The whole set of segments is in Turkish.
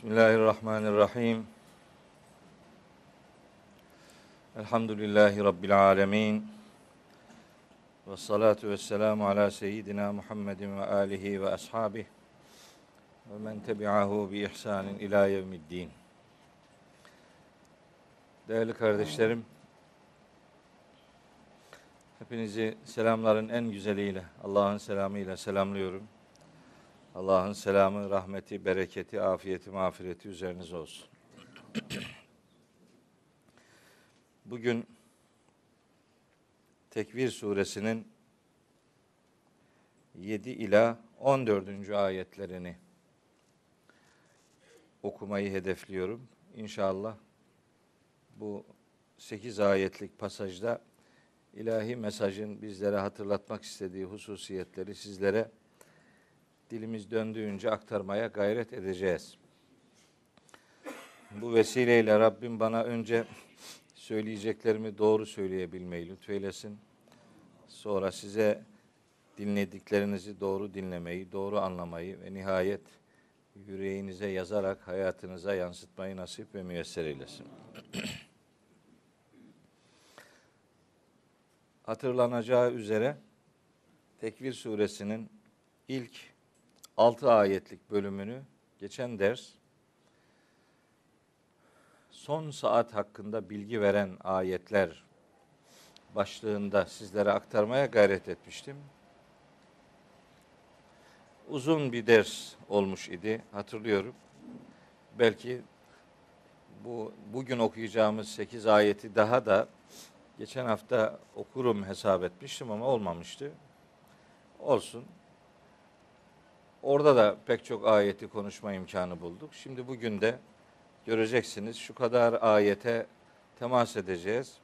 Bismillahirrahmanirrahim. Elhamdülillahi Rabbil alemin. Ve salatu ve selamu ala seyyidina Muhammedin ve alihi ve ashabih. Ve men tebi'ahu bi ihsanin ila yevmiddin. Değerli kardeşlerim, hepinizi selamların en güzeliyle, Allah'ın selamıyla selamlıyorum. Allah'ın selamı, rahmeti, bereketi, afiyeti, mağfireti üzerinize olsun. Bugün Tekvir suresinin 7 ila 14. ayetlerini okumayı hedefliyorum. İnşallah bu 8 ayetlik pasajda ilahi mesajın bizlere hatırlatmak istediği hususiyetleri sizlere dilimiz döndüğünce aktarmaya gayret edeceğiz. Bu vesileyle Rabbim bana önce söyleyeceklerimi doğru söyleyebilmeyi lütfeylesin. Sonra size dinlediklerinizi doğru dinlemeyi, doğru anlamayı ve nihayet yüreğinize yazarak hayatınıza yansıtmayı nasip ve müyesser eylesin. Hatırlanacağı üzere Tekvir suresinin ilk 6 ayetlik bölümünü geçen ders son saat hakkında bilgi veren ayetler başlığında sizlere aktarmaya gayret etmiştim. Uzun bir ders olmuş idi hatırlıyorum. Belki bu bugün okuyacağımız 8 ayeti daha da geçen hafta okurum hesap etmiştim ama olmamıştı. Olsun. Orada da pek çok ayeti konuşma imkanı bulduk. Şimdi bugün de göreceksiniz şu kadar ayete temas edeceğiz.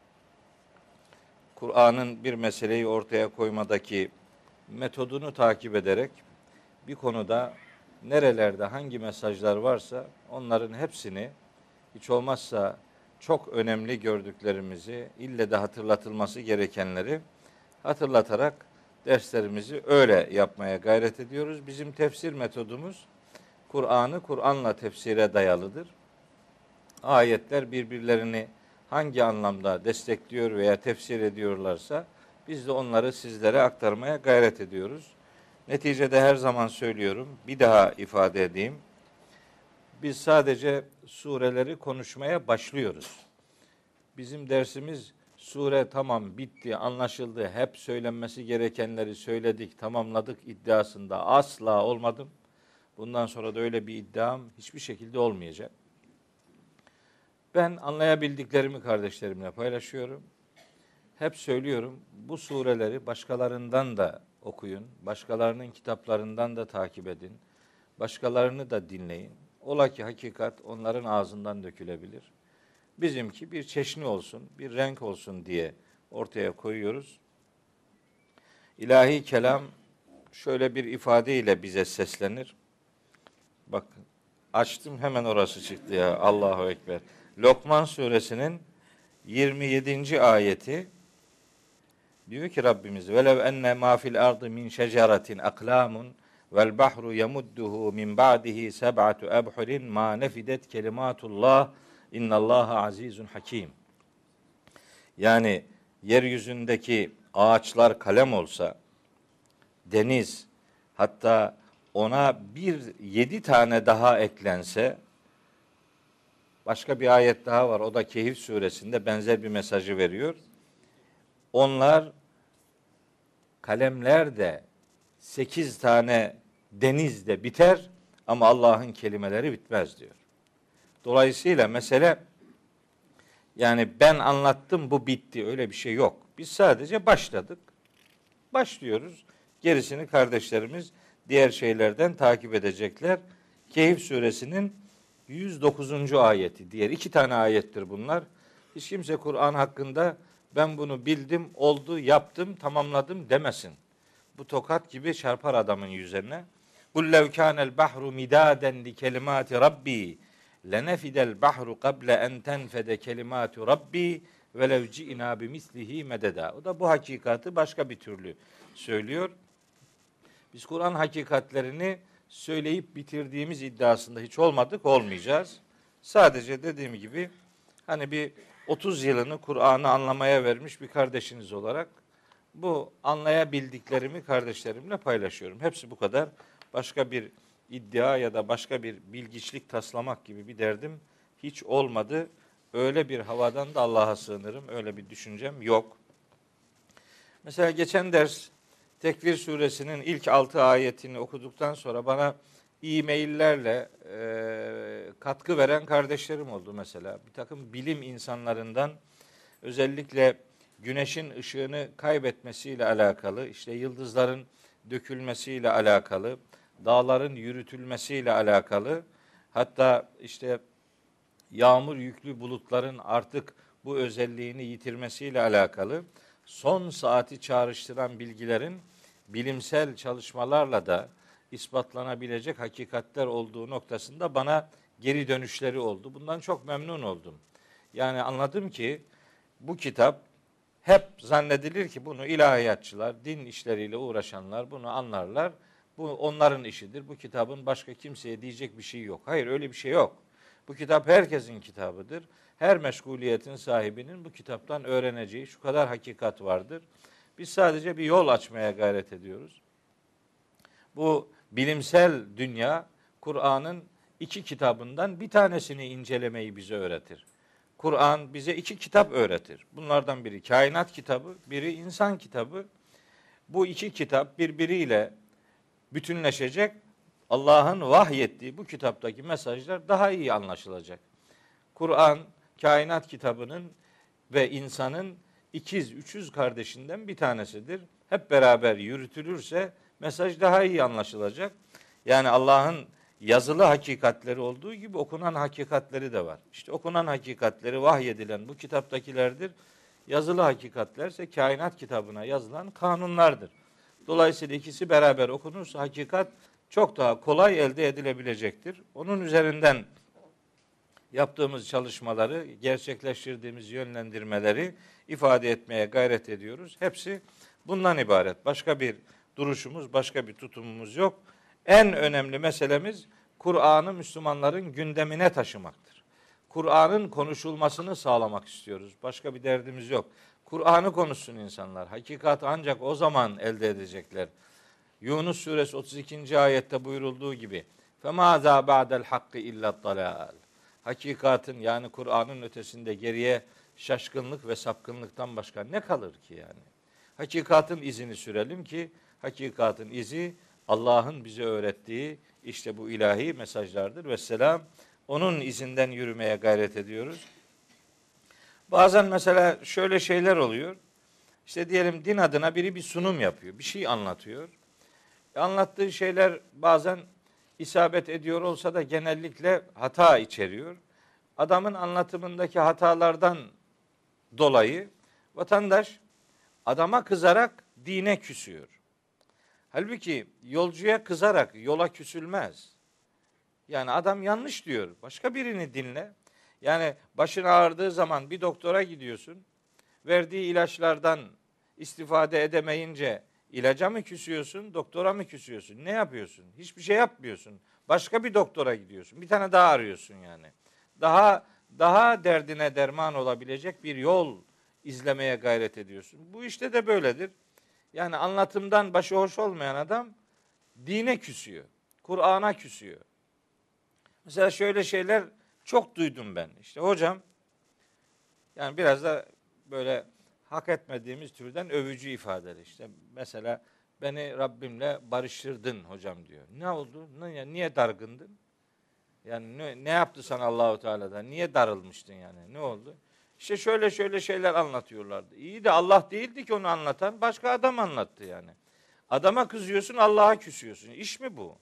Kur'an'ın bir meseleyi ortaya koymadaki metodunu takip ederek bir konuda nerelerde hangi mesajlar varsa onların hepsini hiç olmazsa çok önemli gördüklerimizi, ille de hatırlatılması gerekenleri hatırlatarak derslerimizi öyle yapmaya gayret ediyoruz. Bizim tefsir metodumuz Kur'an'ı Kur'an'la tefsire dayalıdır. Ayetler birbirlerini hangi anlamda destekliyor veya tefsir ediyorlarsa biz de onları sizlere aktarmaya gayret ediyoruz. Neticede her zaman söylüyorum, bir daha ifade edeyim. Biz sadece sureleri konuşmaya başlıyoruz. Bizim dersimiz sure tamam bitti, anlaşıldı, hep söylenmesi gerekenleri söyledik, tamamladık iddiasında asla olmadım. Bundan sonra da öyle bir iddiam hiçbir şekilde olmayacak. Ben anlayabildiklerimi kardeşlerimle paylaşıyorum. Hep söylüyorum bu sureleri başkalarından da okuyun, başkalarının kitaplarından da takip edin, başkalarını da dinleyin. Ola ki hakikat onların ağzından dökülebilir. Bizimki bir çeşni olsun, bir renk olsun diye ortaya koyuyoruz. İlahi kelam şöyle bir ifadeyle bize seslenir. Bakın açtım hemen orası çıktı ya Allahu Ekber. Lokman suresinin 27. ayeti diyor ki Rabbimiz velev enne ma fil ardı min şeceratin aklamun vel bahru yemudduhu min ba'dihi seb'atu ebhurin ma nefidet kelimatullah İnnallaha azizun hakim. Yani yeryüzündeki ağaçlar kalem olsa, deniz hatta ona bir yedi tane daha eklense, başka bir ayet daha var. O da Kehif suresinde benzer bir mesajı veriyor. Onlar kalemler de sekiz tane denizde biter ama Allah'ın kelimeleri bitmez diyor. Dolayısıyla mesele yani ben anlattım bu bitti öyle bir şey yok. Biz sadece başladık. Başlıyoruz. Gerisini kardeşlerimiz diğer şeylerden takip edecekler. Keyif suresinin 109. ayeti. Diğer iki tane ayettir bunlar. Hiç kimse Kur'an hakkında ben bunu bildim, oldu, yaptım, tamamladım demesin. Bu tokat gibi çarpar adamın yüzüne. Kul lev kânel bahru midaden li kelimati rabbi lenefidel bahru kable en tenfede kelimatu rabbi velev ci'na bimislihi mededa. O da bu hakikati başka bir türlü söylüyor. Biz Kur'an hakikatlerini söyleyip bitirdiğimiz iddiasında hiç olmadık, olmayacağız. Sadece dediğim gibi hani bir 30 yılını Kur'an'ı anlamaya vermiş bir kardeşiniz olarak bu anlayabildiklerimi kardeşlerimle paylaşıyorum. Hepsi bu kadar. Başka bir iddia ya da başka bir bilgiçlik taslamak gibi bir derdim hiç olmadı. Öyle bir havadan da Allah'a sığınırım. Öyle bir düşüncem yok. Mesela geçen ders Tekvir suresinin ilk altı ayetini okuduktan sonra bana e-maillerle e, katkı veren kardeşlerim oldu mesela. Bir takım bilim insanlarından özellikle güneşin ışığını kaybetmesiyle alakalı, işte yıldızların dökülmesiyle alakalı, dağların yürütülmesiyle alakalı, hatta işte yağmur yüklü bulutların artık bu özelliğini yitirmesiyle alakalı son saati çağrıştıran bilgilerin bilimsel çalışmalarla da ispatlanabilecek hakikatler olduğu noktasında bana geri dönüşleri oldu. Bundan çok memnun oldum. Yani anladım ki bu kitap hep zannedilir ki bunu ilahiyatçılar, din işleriyle uğraşanlar bunu anlarlar. Bu onların işidir. Bu kitabın başka kimseye diyecek bir şey yok. Hayır öyle bir şey yok. Bu kitap herkesin kitabıdır. Her meşguliyetin sahibinin bu kitaptan öğreneceği şu kadar hakikat vardır. Biz sadece bir yol açmaya gayret ediyoruz. Bu bilimsel dünya Kur'an'ın iki kitabından bir tanesini incelemeyi bize öğretir. Kur'an bize iki kitap öğretir. Bunlardan biri kainat kitabı, biri insan kitabı. Bu iki kitap birbiriyle bütünleşecek. Allah'ın vahyettiği bu kitaptaki mesajlar daha iyi anlaşılacak. Kur'an kainat kitabının ve insanın ikiz, üçüz kardeşinden bir tanesidir. Hep beraber yürütülürse mesaj daha iyi anlaşılacak. Yani Allah'ın yazılı hakikatleri olduğu gibi okunan hakikatleri de var. İşte okunan hakikatleri vahyedilen bu kitaptakilerdir. Yazılı hakikatlerse kainat kitabına yazılan kanunlardır. Dolayısıyla ikisi beraber okunursa hakikat çok daha kolay elde edilebilecektir. Onun üzerinden yaptığımız çalışmaları, gerçekleştirdiğimiz yönlendirmeleri ifade etmeye gayret ediyoruz. Hepsi bundan ibaret. Başka bir duruşumuz, başka bir tutumumuz yok. En önemli meselemiz Kur'an'ı Müslümanların gündemine taşımaktır. Kur'an'ın konuşulmasını sağlamak istiyoruz. Başka bir derdimiz yok. Kur'an'ı konuşsun insanlar. Hakikat ancak o zaman elde edecekler. Yunus suresi 32. ayette buyurulduğu gibi فَمَاذَا بَعْدَ الْحَقِّ اِلَّا الضَّلَالِ Hakikatin yani Kur'an'ın ötesinde geriye şaşkınlık ve sapkınlıktan başka ne kalır ki yani? Hakikatin izini sürelim ki hakikatin izi Allah'ın bize öğrettiği işte bu ilahi mesajlardır. ve selam onun izinden yürümeye gayret ediyoruz. Bazen mesela şöyle şeyler oluyor. İşte diyelim din adına biri bir sunum yapıyor, bir şey anlatıyor. E anlattığı şeyler bazen isabet ediyor olsa da genellikle hata içeriyor. Adamın anlatımındaki hatalardan dolayı vatandaş adama kızarak dine küsüyor. Halbuki yolcuya kızarak yola küsülmez. Yani adam yanlış diyor. Başka birini dinle. Yani başın ağrıdığı zaman bir doktora gidiyorsun. Verdiği ilaçlardan istifade edemeyince ilaca mı küsüyorsun, doktora mı küsüyorsun? Ne yapıyorsun? Hiçbir şey yapmıyorsun. Başka bir doktora gidiyorsun. Bir tane daha arıyorsun yani. Daha daha derdine derman olabilecek bir yol izlemeye gayret ediyorsun. Bu işte de böyledir. Yani anlatımdan başı hoş olmayan adam dine küsüyor. Kur'an'a küsüyor. Mesela şöyle şeyler çok duydum ben. İşte hocam yani biraz da böyle hak etmediğimiz türden övücü ifadeler işte. Mesela beni Rabbimle barıştırdın hocam diyor. Ne oldu? Niye, niye dargındın? Yani ne, ne yaptı sana Allahu Teala'da? Niye darılmıştın yani? Ne oldu? İşte şöyle şöyle şeyler anlatıyorlardı. İyi de Allah değildi ki onu anlatan. Başka adam anlattı yani. Adama kızıyorsun, Allah'a küsüyorsun. İş mi bu?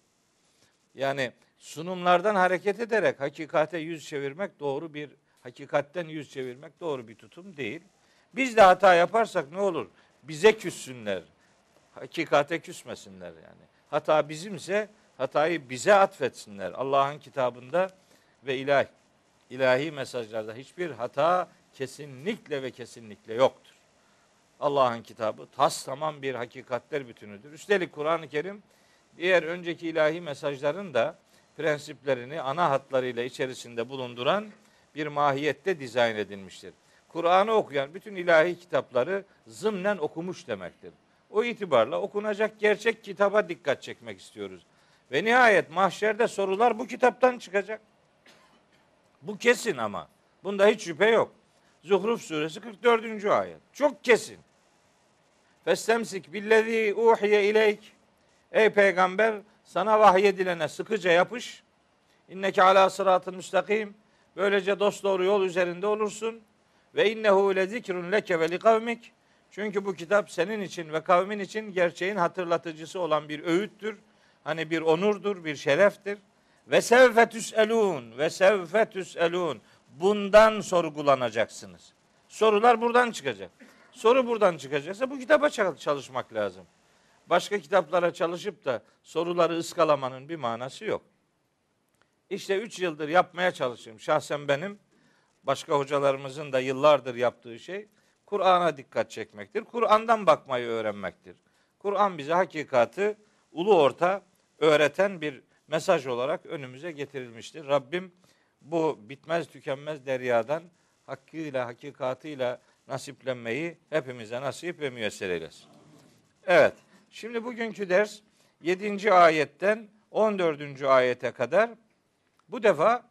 Yani sunumlardan hareket ederek hakikate yüz çevirmek doğru bir hakikatten yüz çevirmek doğru bir tutum değil. Biz de hata yaparsak ne olur? Bize küssünler. Hakikate küsmesinler yani. Hata bizimse hatayı bize atfetsinler. Allah'ın kitabında ve ilahi, ilahi mesajlarda hiçbir hata kesinlikle ve kesinlikle yoktur. Allah'ın kitabı tas tamam bir hakikatler bütünüdür. Üstelik Kur'an-ı Kerim diğer önceki ilahi mesajların da prensiplerini ana hatlarıyla içerisinde bulunduran bir mahiyette dizayn edilmiştir. Kur'an'ı okuyan bütün ilahi kitapları zımnen okumuş demektir. O itibarla okunacak gerçek kitaba dikkat çekmek istiyoruz. Ve nihayet mahşerde sorular bu kitaptan çıkacak. Bu kesin ama. Bunda hiç şüphe yok. Zuhruf suresi 44. ayet. Çok kesin. Festemsik billezî uhiye ileyk. Ey peygamber sana vahyedilene sıkıca yapış. İnneke ala sıratın müstakim. Böylece dost doğru yol üzerinde olursun. Ve innehu le zikrun leke ve li kavmik. Çünkü bu kitap senin için ve kavmin için gerçeğin hatırlatıcısı olan bir öğüttür. Hani bir onurdur, bir şereftir. Ve sevfe tüselun ve sevfe tüselun. Bundan sorgulanacaksınız. Sorular buradan çıkacak. Soru buradan çıkacaksa bu kitaba çalışmak lazım. Başka kitaplara çalışıp da soruları ıskalamanın bir manası yok. İşte üç yıldır yapmaya çalışıyorum. Şahsen benim, başka hocalarımızın da yıllardır yaptığı şey Kur'an'a dikkat çekmektir. Kur'an'dan bakmayı öğrenmektir. Kur'an bize hakikati ulu orta öğreten bir mesaj olarak önümüze getirilmiştir. Rabbim bu bitmez tükenmez deryadan hakkıyla, hakikatıyla nasiplenmeyi hepimize nasip ve müyesser eylesin. Evet, şimdi bugünkü ders 7. ayetten 14. ayete kadar bu defa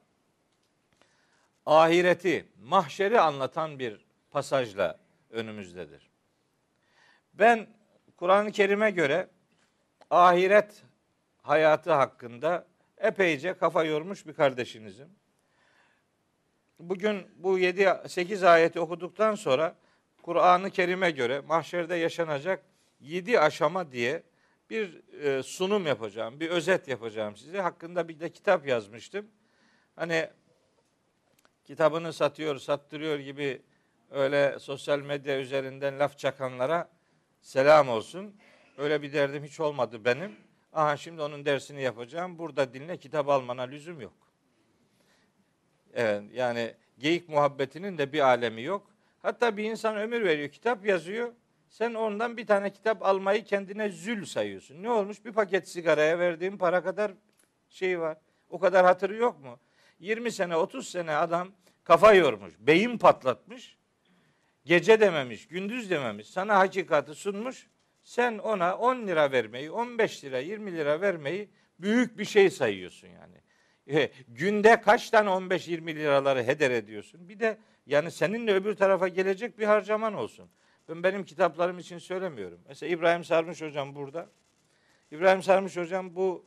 ahireti, mahşeri anlatan bir pasajla önümüzdedir. Ben Kur'an-ı Kerim'e göre ahiret hayatı hakkında epeyce kafa yormuş bir kardeşinizim. Bugün bu 7 8 ayeti okuduktan sonra Kur'an-ı Kerim'e göre mahşerde yaşanacak 7 aşama diye bir e, sunum yapacağım, bir özet yapacağım size. Hakkında bir de kitap yazmıştım. Hani kitabını satıyor, sattırıyor gibi öyle sosyal medya üzerinden laf çakanlara selam olsun. Öyle bir derdim hiç olmadı benim. Aha şimdi onun dersini yapacağım. Burada dinle kitap almana lüzum yok. Evet yani geyik muhabbetinin de bir alemi yok. Hatta bir insan ömür veriyor, kitap yazıyor. Sen ondan bir tane kitap almayı kendine zül sayıyorsun. Ne olmuş? Bir paket sigaraya verdiğin para kadar şey var. O kadar hatırı yok mu? 20 sene, 30 sene adam kafa yormuş, beyin patlatmış. Gece dememiş, gündüz dememiş. Sana hakikati sunmuş. Sen ona 10 lira vermeyi, 15 lira, 20 lira vermeyi büyük bir şey sayıyorsun yani. E, günde kaç tane 15-20 liraları heder ediyorsun? Bir de yani seninle öbür tarafa gelecek bir harcaman olsun. Ben benim kitaplarım için söylemiyorum. Mesela İbrahim Sarmış hocam burada. İbrahim Sarmış hocam bu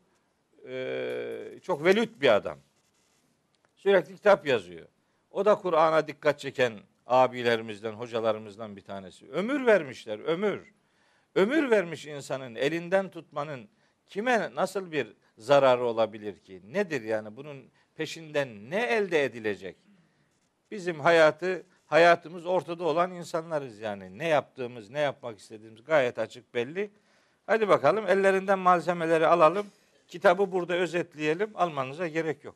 e, çok velüt bir adam. Sürekli kitap yazıyor. O da Kur'an'a dikkat çeken abilerimizden, hocalarımızdan bir tanesi. Ömür vermişler, ömür. Ömür vermiş insanın elinden tutmanın kime nasıl bir zararı olabilir ki? Nedir yani bunun peşinden ne elde edilecek? Bizim hayatı hayatımız ortada olan insanlarız yani. Ne yaptığımız, ne yapmak istediğimiz gayet açık belli. Hadi bakalım ellerinden malzemeleri alalım. Kitabı burada özetleyelim. Almanıza gerek yok.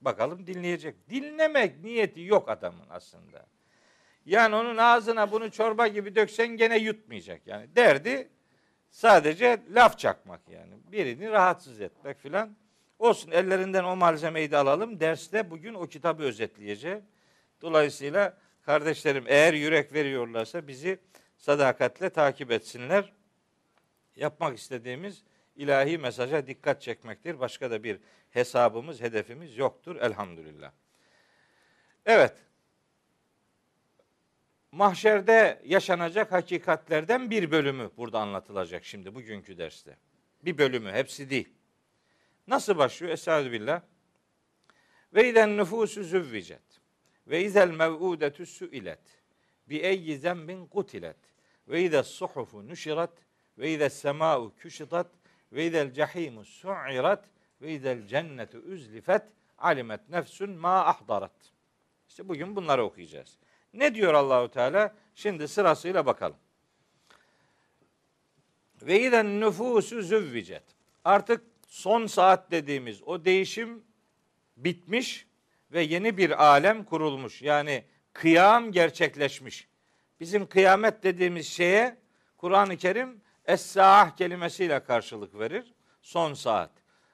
Bakalım dinleyecek. Dinlemek niyeti yok adamın aslında. Yani onun ağzına bunu çorba gibi döksen gene yutmayacak. Yani derdi sadece laf çakmak yani. Birini rahatsız etmek filan. Olsun ellerinden o malzemeyi de alalım. Derste bugün o kitabı özetleyeceğim. Dolayısıyla kardeşlerim eğer yürek veriyorlarsa bizi sadakatle takip etsinler. Yapmak istediğimiz ilahi mesaja dikkat çekmektir. Başka da bir hesabımız, hedefimiz yoktur elhamdülillah. Evet. Mahşerde yaşanacak hakikatlerden bir bölümü burada anlatılacak şimdi bugünkü derste. Bir bölümü, hepsi değil. Nasıl başlıyor? Estağfirullah. Ve izen nüfusu züvvicet. Ve izel mev'udetü su'ilet. Bi eyyi zembin kutilet. Ve izel suhufu nüşirat. Ve izel sema'u küşitat. Ve izel cahimu su'irat. Ve izel cennetu üzlifet. Alimet nefsun ma ahdarat. İşte bugün bunları okuyacağız. Ne diyor Allahu Teala? Şimdi sırasıyla bakalım. Ve izen nüfusu züvvicet. Artık son saat dediğimiz o değişim bitmiş ve yeni bir alem kurulmuş. Yani kıyam gerçekleşmiş. Bizim kıyamet dediğimiz şeye Kur'an-ı Kerim Es-Sa'ah kelimesiyle karşılık verir. son saat.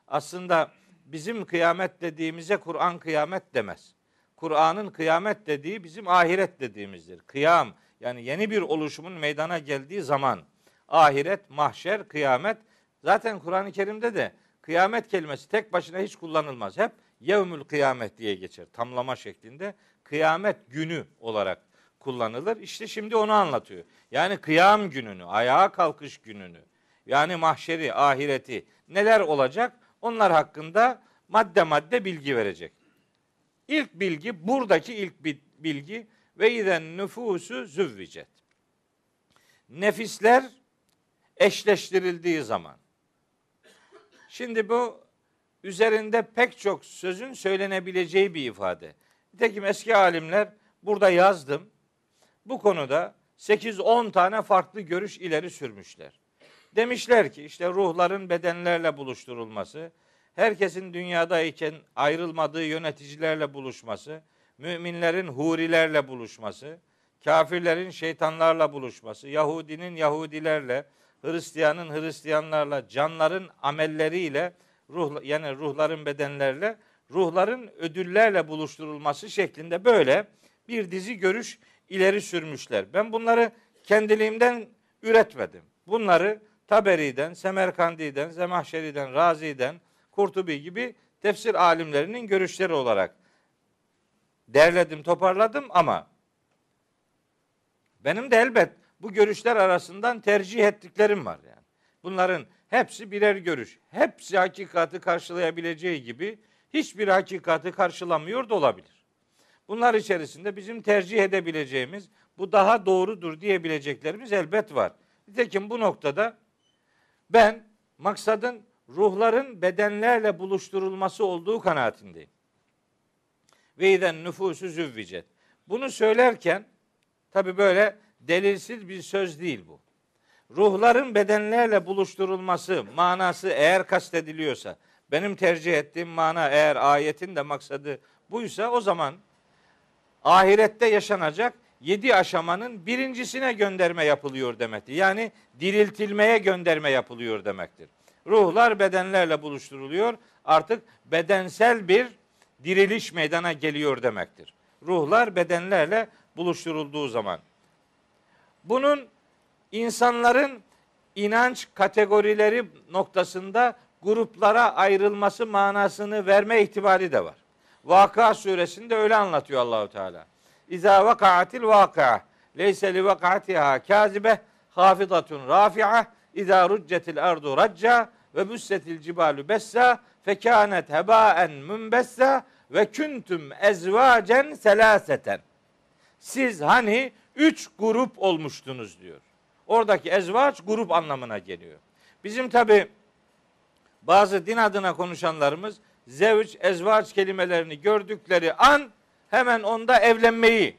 Aslında bizim kıyamet dediğimize Kur'an kıyamet demez. Kur'an'ın kıyamet dediği bizim ahiret dediğimizdir. Kıyam yani yeni bir oluşumun meydana geldiği zaman ahiret, mahşer, kıyamet zaten Kur'an-ı Kerim'de de kıyamet kelimesi tek başına hiç kullanılmaz. Hep yevmül kıyamet diye geçer tamlama şeklinde. Kıyamet günü olarak kullanılır. İşte şimdi onu anlatıyor. Yani kıyam gününü, ayağa kalkış gününü, yani mahşeri, ahireti neler olacak? Onlar hakkında madde madde bilgi verecek. İlk bilgi buradaki ilk bilgi ve izen nüfusu züvvicet. Nefisler eşleştirildiği zaman. Şimdi bu üzerinde pek çok sözün söylenebileceği bir ifade. Nitekim eski alimler burada yazdım. Bu konuda 8-10 tane farklı görüş ileri sürmüşler. Demişler ki işte ruhların bedenlerle buluşturulması, herkesin dünyadayken ayrılmadığı yöneticilerle buluşması, müminlerin hurilerle buluşması, kafirlerin şeytanlarla buluşması, Yahudinin Yahudilerle, Hristiyanın Hristiyanlarla, canların amelleriyle, ruh, yani ruhların bedenlerle, ruhların ödüllerle buluşturulması şeklinde böyle bir dizi görüş ileri sürmüşler. Ben bunları kendiliğimden üretmedim. Bunları Taberi'den, Semerkandi'den, Zemahşeri'den, Razi'den, Kurtubi gibi tefsir alimlerinin görüşleri olarak derledim, toparladım ama benim de elbet bu görüşler arasından tercih ettiklerim var yani. Bunların hepsi birer görüş. Hepsi hakikati karşılayabileceği gibi hiçbir hakikati karşılamıyor da olabilir. Bunlar içerisinde bizim tercih edebileceğimiz, bu daha doğrudur diyebileceklerimiz elbet var. Nitekim bu noktada ben maksadın ruhların bedenlerle buluşturulması olduğu kanaatindeyim. Ve iden nüfusu züvvicet. Bunu söylerken tabi böyle delilsiz bir söz değil bu. Ruhların bedenlerle buluşturulması manası eğer kastediliyorsa, benim tercih ettiğim mana eğer ayetin de maksadı buysa o zaman ahirette yaşanacak yedi aşamanın birincisine gönderme yapılıyor demektir. Yani diriltilmeye gönderme yapılıyor demektir. Ruhlar bedenlerle buluşturuluyor. Artık bedensel bir diriliş meydana geliyor demektir. Ruhlar bedenlerle buluşturulduğu zaman. Bunun insanların inanç kategorileri noktasında gruplara ayrılması manasını verme ihtimali de var. Vaka suresinde öyle anlatıyor Allahu Teala. İza vakaatil vakaa leyse li vakaatiha kazibe hafidatun rafi'a İza ruccetil ardu racca ve büssetil cibalu bessa fekânet hebaen mümbessa ve küntüm ezvacen selaseten. Siz hani üç grup olmuştunuz diyor. Oradaki ezvaç grup anlamına geliyor. Bizim tabi bazı din adına konuşanlarımız zevç, ezvaç kelimelerini gördükleri an hemen onda evlenmeyi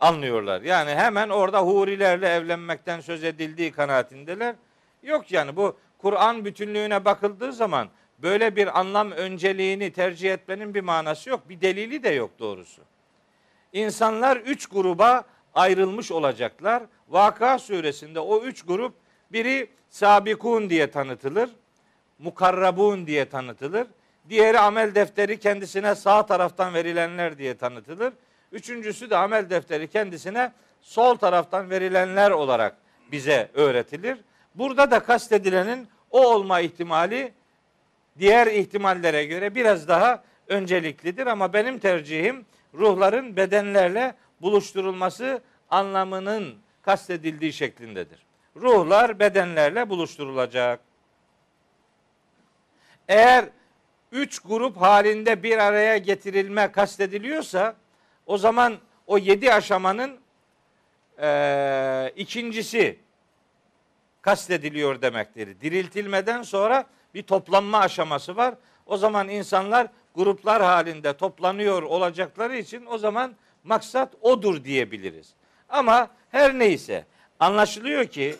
anlıyorlar. Yani hemen orada hurilerle evlenmekten söz edildiği kanaatindeler. Yok yani bu Kur'an bütünlüğüne bakıldığı zaman böyle bir anlam önceliğini tercih etmenin bir manası yok. Bir delili de yok doğrusu. İnsanlar üç gruba ayrılmış olacaklar. Vaka suresinde o üç grup biri sabikun diye tanıtılır. Mukarrabun diye tanıtılır. Diğeri amel defteri kendisine sağ taraftan verilenler diye tanıtılır. Üçüncüsü de amel defteri kendisine sol taraftan verilenler olarak bize öğretilir. Burada da kastedilenin o olma ihtimali diğer ihtimallere göre biraz daha önceliklidir ama benim tercihim ruhların bedenlerle buluşturulması anlamının kastedildiği şeklindedir. Ruhlar bedenlerle buluşturulacak. Eğer üç grup halinde bir araya getirilme kastediliyorsa o zaman o yedi aşamanın e, ikincisi kastediliyor demektir. Diriltilmeden sonra bir toplanma aşaması var. O zaman insanlar gruplar halinde toplanıyor olacakları için o zaman maksat odur diyebiliriz. Ama her neyse anlaşılıyor ki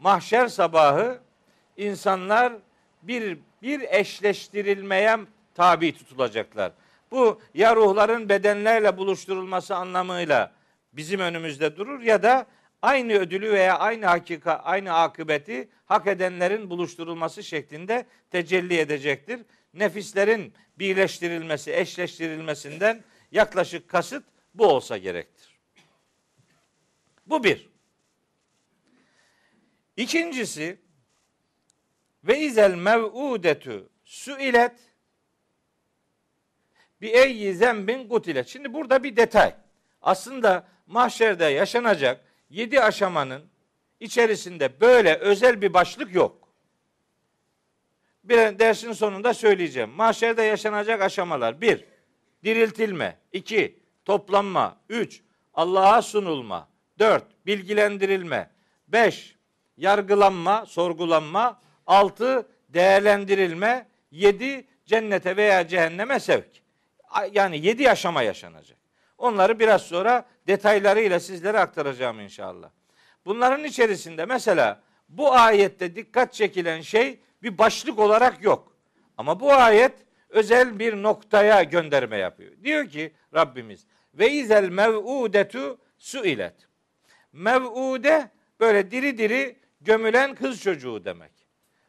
mahşer sabahı insanlar bir bir eşleştirilmeye tabi tutulacaklar. Bu ya ruhların bedenlerle buluşturulması anlamıyla bizim önümüzde durur ya da aynı ödülü veya aynı hakika, aynı akıbeti hak edenlerin buluşturulması şeklinde tecelli edecektir. Nefislerin birleştirilmesi, eşleştirilmesinden yaklaşık kasıt bu olsa gerektir. Bu bir. İkincisi ve izel mev'udetu suilet bi eyyi zembin kutilet. Şimdi burada bir detay. Aslında mahşerde yaşanacak yedi aşamanın içerisinde böyle özel bir başlık yok. Bir dersin sonunda söyleyeceğim. Mahşerde yaşanacak aşamalar. Bir, diriltilme. iki toplanma. Üç, Allah'a sunulma. Dört, bilgilendirilme. Beş, yargılanma, sorgulanma. Altı, değerlendirilme. Yedi, cennete veya cehenneme sevk. Yani yedi aşama yaşanacak. Onları biraz sonra detaylarıyla sizlere aktaracağım inşallah. Bunların içerisinde mesela bu ayette dikkat çekilen şey bir başlık olarak yok. Ama bu ayet özel bir noktaya gönderme yapıyor. Diyor ki Rabbimiz ve izel mev'udetu suilet. Mev'ude böyle diri diri gömülen kız çocuğu demek.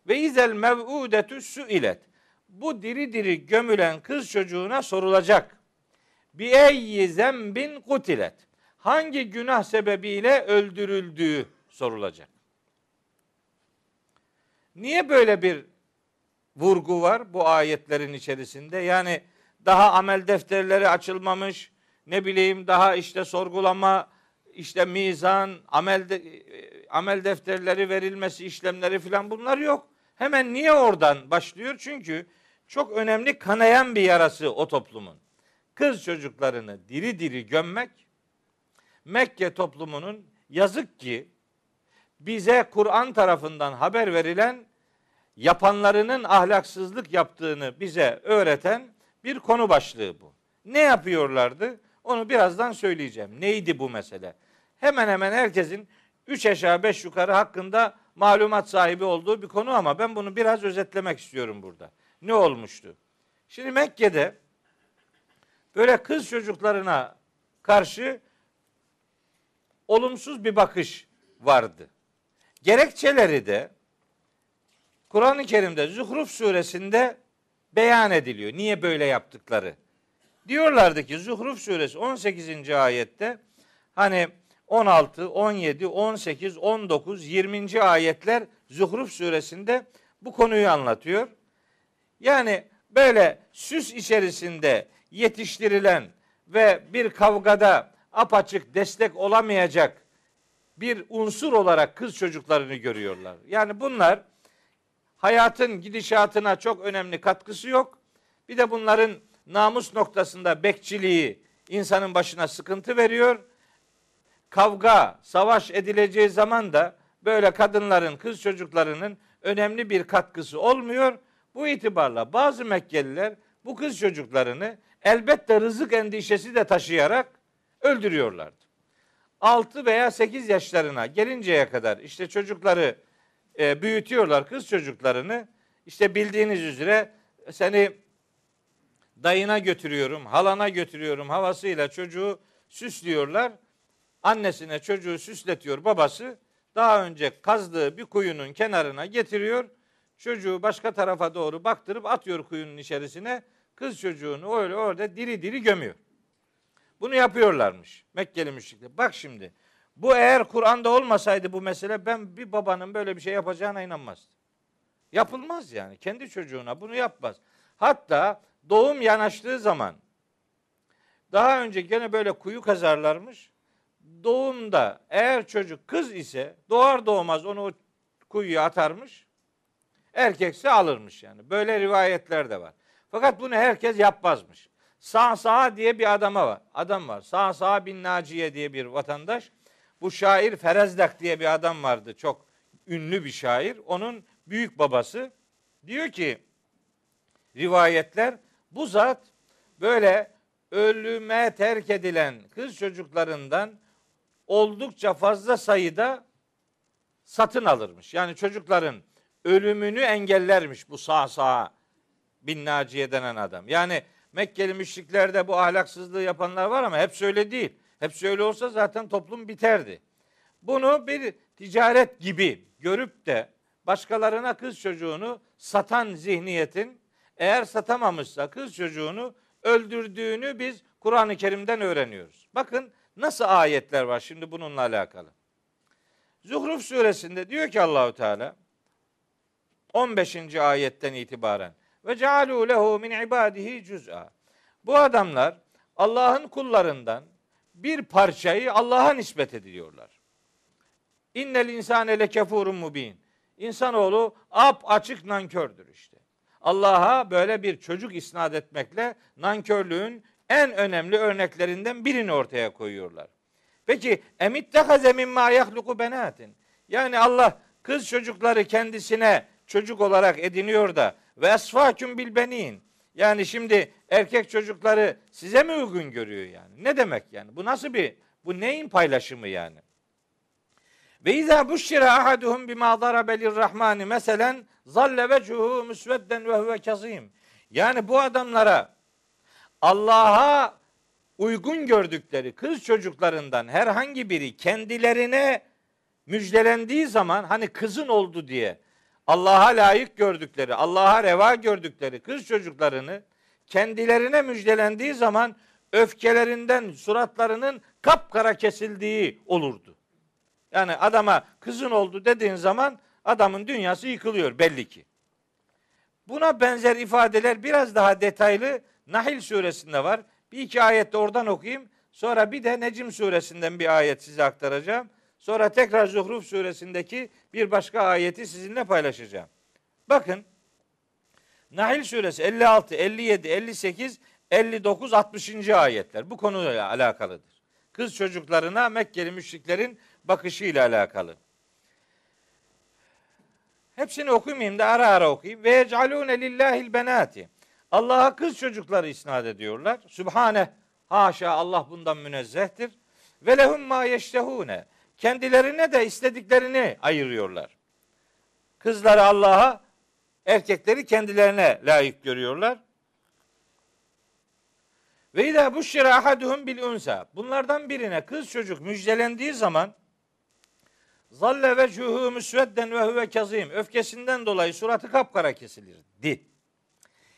Ve izel mev'udetu suilet. Bu diri diri gömülen kız çocuğuna sorulacak. Bi eyyi zembin kutilet. Hangi günah sebebiyle öldürüldüğü sorulacak. Niye böyle bir vurgu var bu ayetlerin içerisinde? Yani daha amel defterleri açılmamış, ne bileyim daha işte sorgulama, işte mizan, amel de, amel defterleri verilmesi işlemleri filan bunlar yok. Hemen niye oradan başlıyor? Çünkü çok önemli kanayan bir yarası o toplumun. Kız çocuklarını diri diri gömmek Mekke toplumunun yazık ki bize Kur'an tarafından haber verilen yapanlarının ahlaksızlık yaptığını bize öğreten bir konu başlığı bu. Ne yapıyorlardı? Onu birazdan söyleyeceğim. Neydi bu mesele? Hemen hemen herkesin üç aşağı beş yukarı hakkında malumat sahibi olduğu bir konu ama ben bunu biraz özetlemek istiyorum burada. Ne olmuştu? Şimdi Mekke'de böyle kız çocuklarına karşı olumsuz bir bakış vardı. Gerekçeleri de Kur'an-ı Kerim'de Zuhruf suresinde beyan ediliyor. Niye böyle yaptıkları? Diyorlardı ki Zuhruf suresi 18. ayette hani 16, 17, 18, 19, 20. ayetler Zuhruf suresinde bu konuyu anlatıyor. Yani böyle süs içerisinde yetiştirilen ve bir kavgada apaçık destek olamayacak bir unsur olarak kız çocuklarını görüyorlar. Yani bunlar hayatın gidişatına çok önemli katkısı yok. Bir de bunların namus noktasında bekçiliği insanın başına sıkıntı veriyor. Kavga, savaş edileceği zaman da böyle kadınların, kız çocuklarının önemli bir katkısı olmuyor. Bu itibarla bazı Mekkeliler bu kız çocuklarını elbette rızık endişesi de taşıyarak öldürüyorlardı. 6 veya 8 yaşlarına gelinceye kadar işte çocukları e, büyütüyorlar kız çocuklarını. İşte bildiğiniz üzere seni dayına götürüyorum, halana götürüyorum havasıyla çocuğu süslüyorlar. Annesine çocuğu süsletiyor babası. Daha önce kazdığı bir kuyunun kenarına getiriyor. Çocuğu başka tarafa doğru baktırıp atıyor kuyunun içerisine. Kız çocuğunu öyle orada diri diri gömüyor. Bunu yapıyorlarmış Mekkeli müşrikler. Bak şimdi bu eğer Kur'an'da olmasaydı bu mesele ben bir babanın böyle bir şey yapacağına inanmazdım. Yapılmaz yani. Kendi çocuğuna bunu yapmaz. Hatta doğum yanaştığı zaman daha önce gene böyle kuyu kazarlarmış. Doğumda eğer çocuk kız ise doğar doğmaz onu o kuyuya atarmış. Erkekse alırmış yani. Böyle rivayetler de var. Fakat bunu herkes yapmazmış. Sağ diye bir adama var. Adam var. Sağ bin Naciye diye bir vatandaş. Bu şair Ferezdak diye bir adam vardı. Çok ünlü bir şair. Onun büyük babası diyor ki rivayetler bu zat böyle ölüme terk edilen kız çocuklarından oldukça fazla sayıda satın alırmış. Yani çocukların ölümünü engellermiş bu sağ sağ bin Naciye denen adam. Yani Mekkeli müşriklerde bu ahlaksızlığı yapanlar var ama hep öyle değil. Hep öyle olsa zaten toplum biterdi. bunu bir ticaret gibi görüp de başkalarına kız çocuğunu satan zihniyetin eğer satamamışsa kız çocuğunu öldürdüğünü biz Kur'an-ı Kerim'den öğreniyoruz. Bakın nasıl ayetler var şimdi bununla alakalı. Zuhruf suresinde diyor ki Allahu Teala 15. ayetten itibaren ve cealu lehu min ibadihi cüz'a. Bu adamlar Allah'ın kullarından bir parçayı Allah'a nispet ediyorlar. İnnel insane lekefurun mubin. İnsanoğlu ap açık nankördür işte. Allah'a böyle bir çocuk isnat etmekle nankörlüğün en önemli örneklerinden birini ortaya koyuyorlar. Peki emittehaze mimma yahluku benatin. Yani Allah kız çocukları kendisine çocuk olarak ediniyor da ve esfaküm bil benin. Yani şimdi erkek çocukları size mi uygun görüyor yani? Ne demek yani? Bu nasıl bir bu neyin paylaşımı yani? Ve izâ buşşira ahaduhum bima darabe lirrahmani meselen zalle vecuhu müsvedden ve huve kazim. Yani bu adamlara Allah'a uygun gördükleri kız çocuklarından herhangi biri kendilerine müjdelendiği zaman hani kızın oldu diye Allah'a layık gördükleri, Allah'a reva gördükleri kız çocuklarını kendilerine müjdelendiği zaman öfkelerinden suratlarının kapkara kesildiği olurdu. Yani adama kızın oldu dediğin zaman adamın dünyası yıkılıyor belli ki. Buna benzer ifadeler biraz daha detaylı Nahil suresinde var. Bir iki ayet de oradan okuyayım. Sonra bir de Necim suresinden bir ayet size aktaracağım. Sonra tekrar Zuhruf suresindeki bir başka ayeti sizinle paylaşacağım. Bakın Nahil suresi 56, 57, 58, 59, 60. ayetler bu konuyla alakalıdır. Kız çocuklarına Mekkeli müşriklerin bakışıyla alakalı. Hepsini okumayayım da ara ara okuyayım. Ve yecalune lillahil benati. Allah'a kız çocukları isnat ediyorlar. Sübhane. Haşa Allah bundan münezzehtir. Ve lehum ma yeştehune. Kendilerine de istediklerini ayırıyorlar. Kızları Allah'a, erkekleri kendilerine layık görüyorlar. Ve idâ buşşira ahaduhum bil unsa. Bunlardan birine kız çocuk müjdelendiği zaman zalle vecuhu müsvedden ve huve kazim. Öfkesinden dolayı suratı kapkara kesilirdi.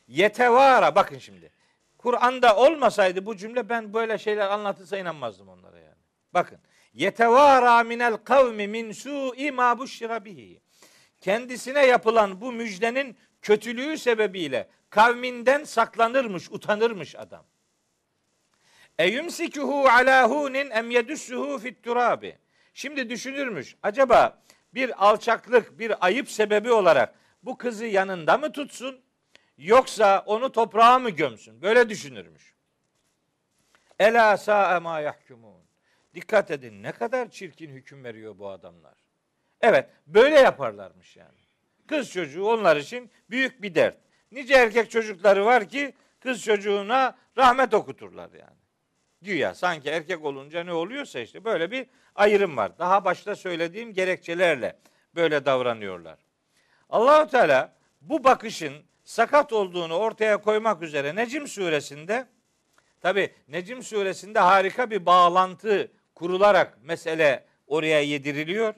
Yetevara bakın şimdi. Kur'an'da olmasaydı bu cümle ben böyle şeyler anlatılsa inanmazdım onlara yani. Bakın. Yetevara minel kavmi min su'i ma buşşira. Kendisine yapılan bu müjdenin kötülüğü sebebiyle kavminden saklanırmış, utanırmış adam. Eyumsikuhu ala hunin em yedussuhu fit turabi. Şimdi düşünürmüş. Acaba bir alçaklık, bir ayıp sebebi olarak bu kızı yanında mı tutsun yoksa onu toprağa mı gömsün? Böyle düşünürmüş. Ela sa'a ma yahkumun. Dikkat edin ne kadar çirkin hüküm veriyor bu adamlar. Evet böyle yaparlarmış yani. Kız çocuğu onlar için büyük bir dert. Nice erkek çocukları var ki kız çocuğuna rahmet okuturlar yani. Güya sanki erkek olunca ne oluyorsa işte böyle bir ayrım var. Daha başta söylediğim gerekçelerle böyle davranıyorlar. Allahu Teala bu bakışın sakat olduğunu ortaya koymak üzere Necim suresinde tabi Necim suresinde harika bir bağlantı kurularak mesele oraya yediriliyor.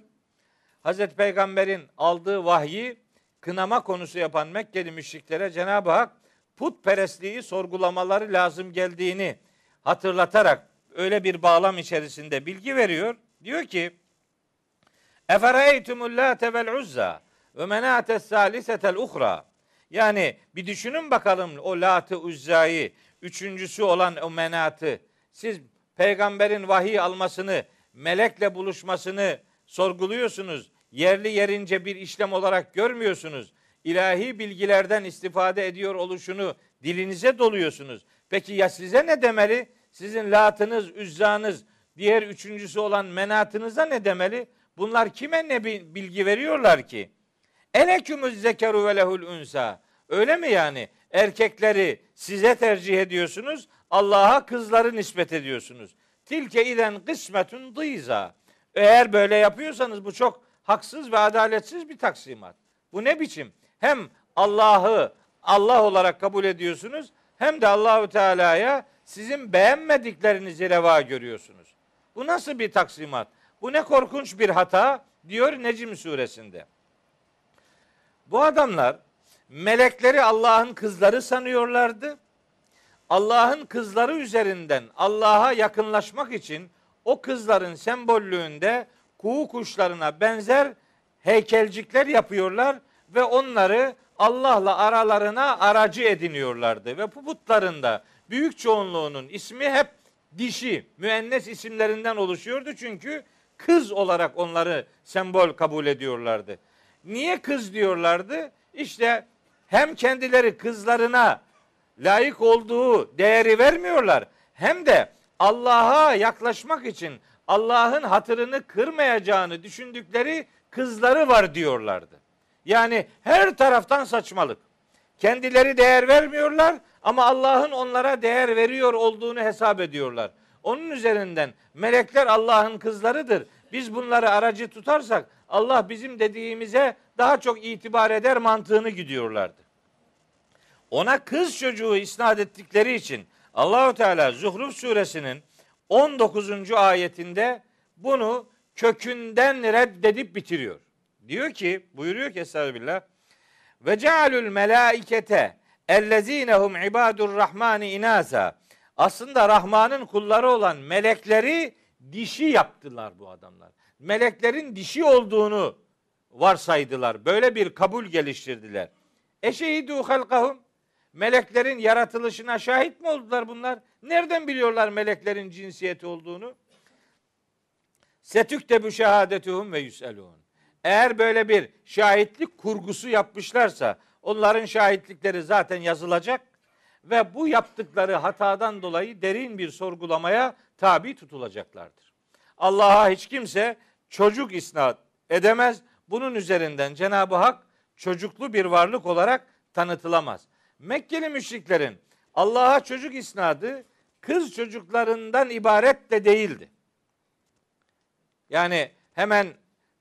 Hazreti Peygamber'in aldığı vahyi kınama konusu yapan Mekkeli müşriklere Cenab-ı Hak putperestliği sorgulamaları lazım geldiğini hatırlatarak öyle bir bağlam içerisinde bilgi veriyor. Diyor ki Efereytumul late vel uzza ve menate salisetel uhra. Yani bir düşünün bakalım o latı uzzayı, üçüncüsü olan o menatı. Siz peygamberin vahiy almasını, melekle buluşmasını sorguluyorsunuz. Yerli yerince bir işlem olarak görmüyorsunuz. İlahi bilgilerden istifade ediyor oluşunu dilinize doluyorsunuz. Peki ya size ne demeli? Sizin latınız, üzzanız, diğer üçüncüsü olan menatınıza ne demeli? Bunlar kime ne bilgi veriyorlar ki? Elekümüz zekeru ve lehul unsa. Öyle mi yani? Erkekleri size tercih ediyorsunuz, Allah'a kızları nispet ediyorsunuz. Tilke iden kısmetun dıyza. Eğer böyle yapıyorsanız bu çok haksız ve adaletsiz bir taksimat. Bu ne biçim? Hem Allah'ı Allah olarak kabul ediyorsunuz hem de Allahu Teala'ya sizin beğenmediklerinizi reva görüyorsunuz. Bu nasıl bir taksimat? Bu ne korkunç bir hata diyor Necim suresinde. Bu adamlar melekleri Allah'ın kızları sanıyorlardı. Allah'ın kızları üzerinden Allah'a yakınlaşmak için o kızların sembollüğünde kuğu kuşlarına benzer heykelcikler yapıyorlar ve onları Allah'la aralarına aracı ediniyorlardı. Ve bu putlarında büyük çoğunluğunun ismi hep dişi, müennes isimlerinden oluşuyordu. Çünkü kız olarak onları sembol kabul ediyorlardı. Niye kız diyorlardı? İşte hem kendileri kızlarına layık olduğu değeri vermiyorlar hem de Allah'a yaklaşmak için Allah'ın hatırını kırmayacağını düşündükleri kızları var diyorlardı. Yani her taraftan saçmalık. Kendileri değer vermiyorlar ama Allah'ın onlara değer veriyor olduğunu hesap ediyorlar. Onun üzerinden melekler Allah'ın kızlarıdır. Biz bunları aracı tutarsak Allah bizim dediğimize daha çok itibar eder mantığını gidiyorlardı. Ona kız çocuğu isnat ettikleri için Allahu Teala Zuhruf suresinin 19. ayetinde bunu kökünden reddedip bitiriyor. Diyor ki, buyuruyor ki Estağfirullah. Ve cealül melaikete ellezinehum ibadur rahmani inasa. Aslında Rahman'ın kulları olan melekleri dişi yaptılar bu adamlar. Meleklerin dişi olduğunu varsaydılar. Böyle bir kabul geliştirdiler. Eşehidu halkahum. Meleklerin yaratılışına şahit mi oldular bunlar? Nereden biliyorlar meleklerin cinsiyeti olduğunu? Setüktebu şehadetuhum ve yüselun. Eğer böyle bir şahitlik kurgusu yapmışlarsa onların şahitlikleri zaten yazılacak ve bu yaptıkları hatadan dolayı derin bir sorgulamaya tabi tutulacaklardır. Allah'a hiç kimse çocuk isnat edemez. Bunun üzerinden Cenab-ı Hak çocuklu bir varlık olarak tanıtılamaz. Mekkeli müşriklerin Allah'a çocuk isnadı kız çocuklarından ibaret de değildi. Yani hemen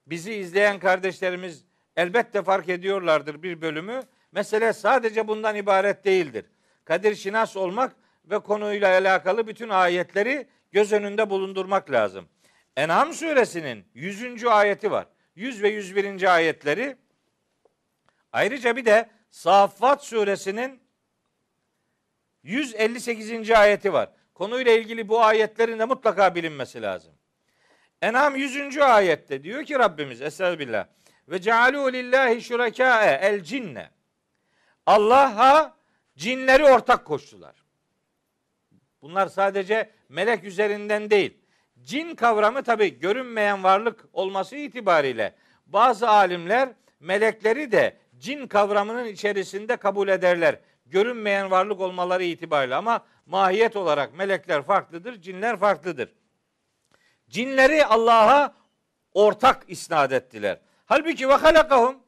bizi izleyen kardeşlerimiz elbette fark ediyorlardır bir bölümü. Mesele sadece bundan ibaret değildir. Kadir şinas olmak ve konuyla alakalı bütün ayetleri göz önünde bulundurmak lazım. En'am suresinin 100. ayeti var. 100 ve 101. ayetleri. Ayrıca bir de Saffat suresinin 158. ayeti var. Konuyla ilgili bu ayetlerin de mutlaka bilinmesi lazım. En'am 100. ayette diyor ki Rabbimiz Estağfirullah. Ve cealu lillahi şurakâe el cinne. Allah'a cinleri ortak koştular. Bunlar sadece melek üzerinden değil. Cin kavramı tabi görünmeyen varlık olması itibariyle bazı alimler melekleri de cin kavramının içerisinde kabul ederler. Görünmeyen varlık olmaları itibariyle ama mahiyet olarak melekler farklıdır, cinler farklıdır. Cinleri Allah'a ortak isnat ettiler. Halbuki ve halakahum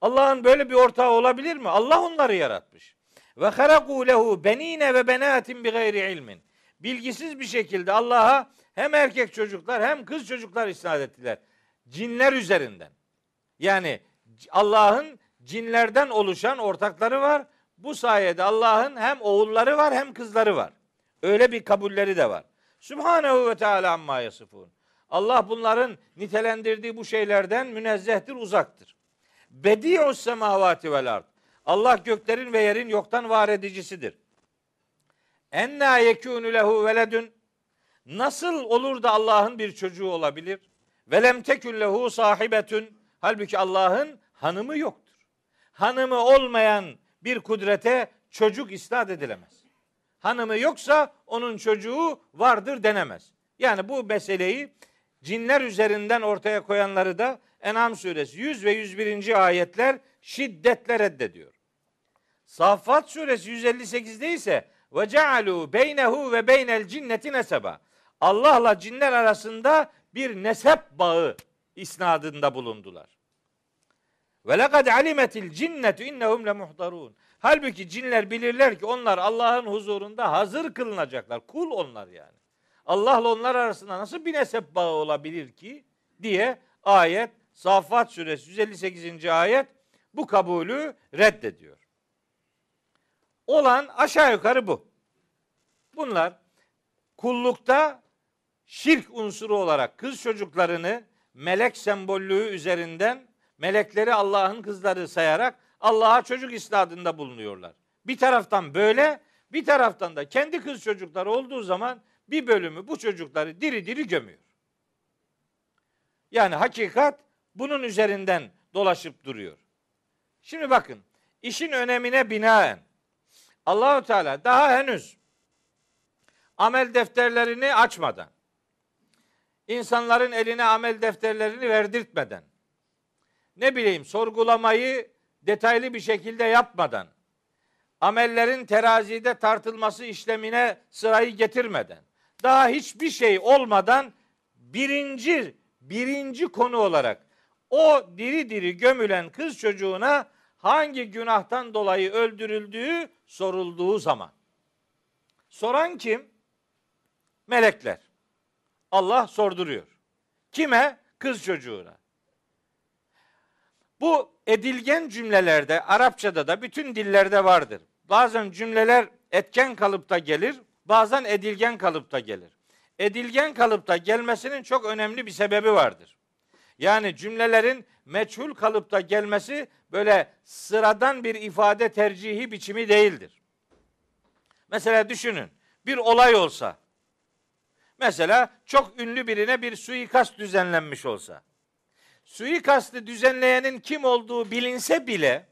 Allah'ın böyle bir ortağı olabilir mi? Allah onları yaratmış. Ve haraku lehu benine ve benatin bi gayri ilmin. Bilgisiz bir şekilde Allah'a hem erkek çocuklar hem kız çocuklar isnat ettiler. Cinler üzerinden. Yani Allah'ın cinlerden oluşan ortakları var. Bu sayede Allah'ın hem oğulları var hem kızları var. Öyle bir kabulleri de var. Subhanehu ve Teala amma yasifun. Allah bunların nitelendirdiği bu şeylerden münezzehtir, uzaktır. Bedi'us semavati vel ard. Allah göklerin ve yerin yoktan var edicisidir. Enna yekûnü lehu veledün. Nasıl olur da Allah'ın bir çocuğu olabilir? Velem tekün lehu sahibetün. Halbuki Allah'ın hanımı yoktur. Hanımı olmayan bir kudrete çocuk isnat edilemez hanımı yoksa onun çocuğu vardır denemez. Yani bu meseleyi cinler üzerinden ortaya koyanları da En'am suresi 100 ve 101. ayetler şiddetle reddediyor. Saffat suresi 158'de ise ve cealu beynehu ve beynel cinneti neseba. Allah'la cinler arasında bir nesep bağı isnadında bulundular. Ve lekad alimetil cinnetu innehum le muhtarun. Halbuki cinler bilirler ki onlar Allah'ın huzurunda hazır kılınacaklar. Kul onlar yani. Allah'la onlar arasında nasıl bir nesep bağı olabilir ki diye ayet Saffat suresi 158. ayet bu kabulü reddediyor. Olan aşağı yukarı bu. Bunlar kullukta şirk unsuru olarak kız çocuklarını melek sembollüğü üzerinden melekleri Allah'ın kızları sayarak Allah'a çocuk isnadında bulunuyorlar. Bir taraftan böyle, bir taraftan da kendi kız çocukları olduğu zaman bir bölümü bu çocukları diri diri gömüyor. Yani hakikat bunun üzerinden dolaşıp duruyor. Şimdi bakın, işin önemine binaen Allahu Teala daha henüz amel defterlerini açmadan, insanların eline amel defterlerini verdirtmeden, ne bileyim sorgulamayı detaylı bir şekilde yapmadan, amellerin terazide tartılması işlemine sırayı getirmeden, daha hiçbir şey olmadan birinci birinci konu olarak o diri diri gömülen kız çocuğuna hangi günahtan dolayı öldürüldüğü sorulduğu zaman. Soran kim? Melekler. Allah sorduruyor. Kime? Kız çocuğuna. Bu edilgen cümlelerde Arapçada da bütün dillerde vardır. Bazen cümleler etken kalıpta gelir, bazen edilgen kalıpta gelir. Edilgen kalıpta gelmesinin çok önemli bir sebebi vardır. Yani cümlelerin meçhul kalıpta gelmesi böyle sıradan bir ifade tercihi biçimi değildir. Mesela düşünün bir olay olsa. Mesela çok ünlü birine bir suikast düzenlenmiş olsa. Suikastı düzenleyenin kim olduğu bilinse bile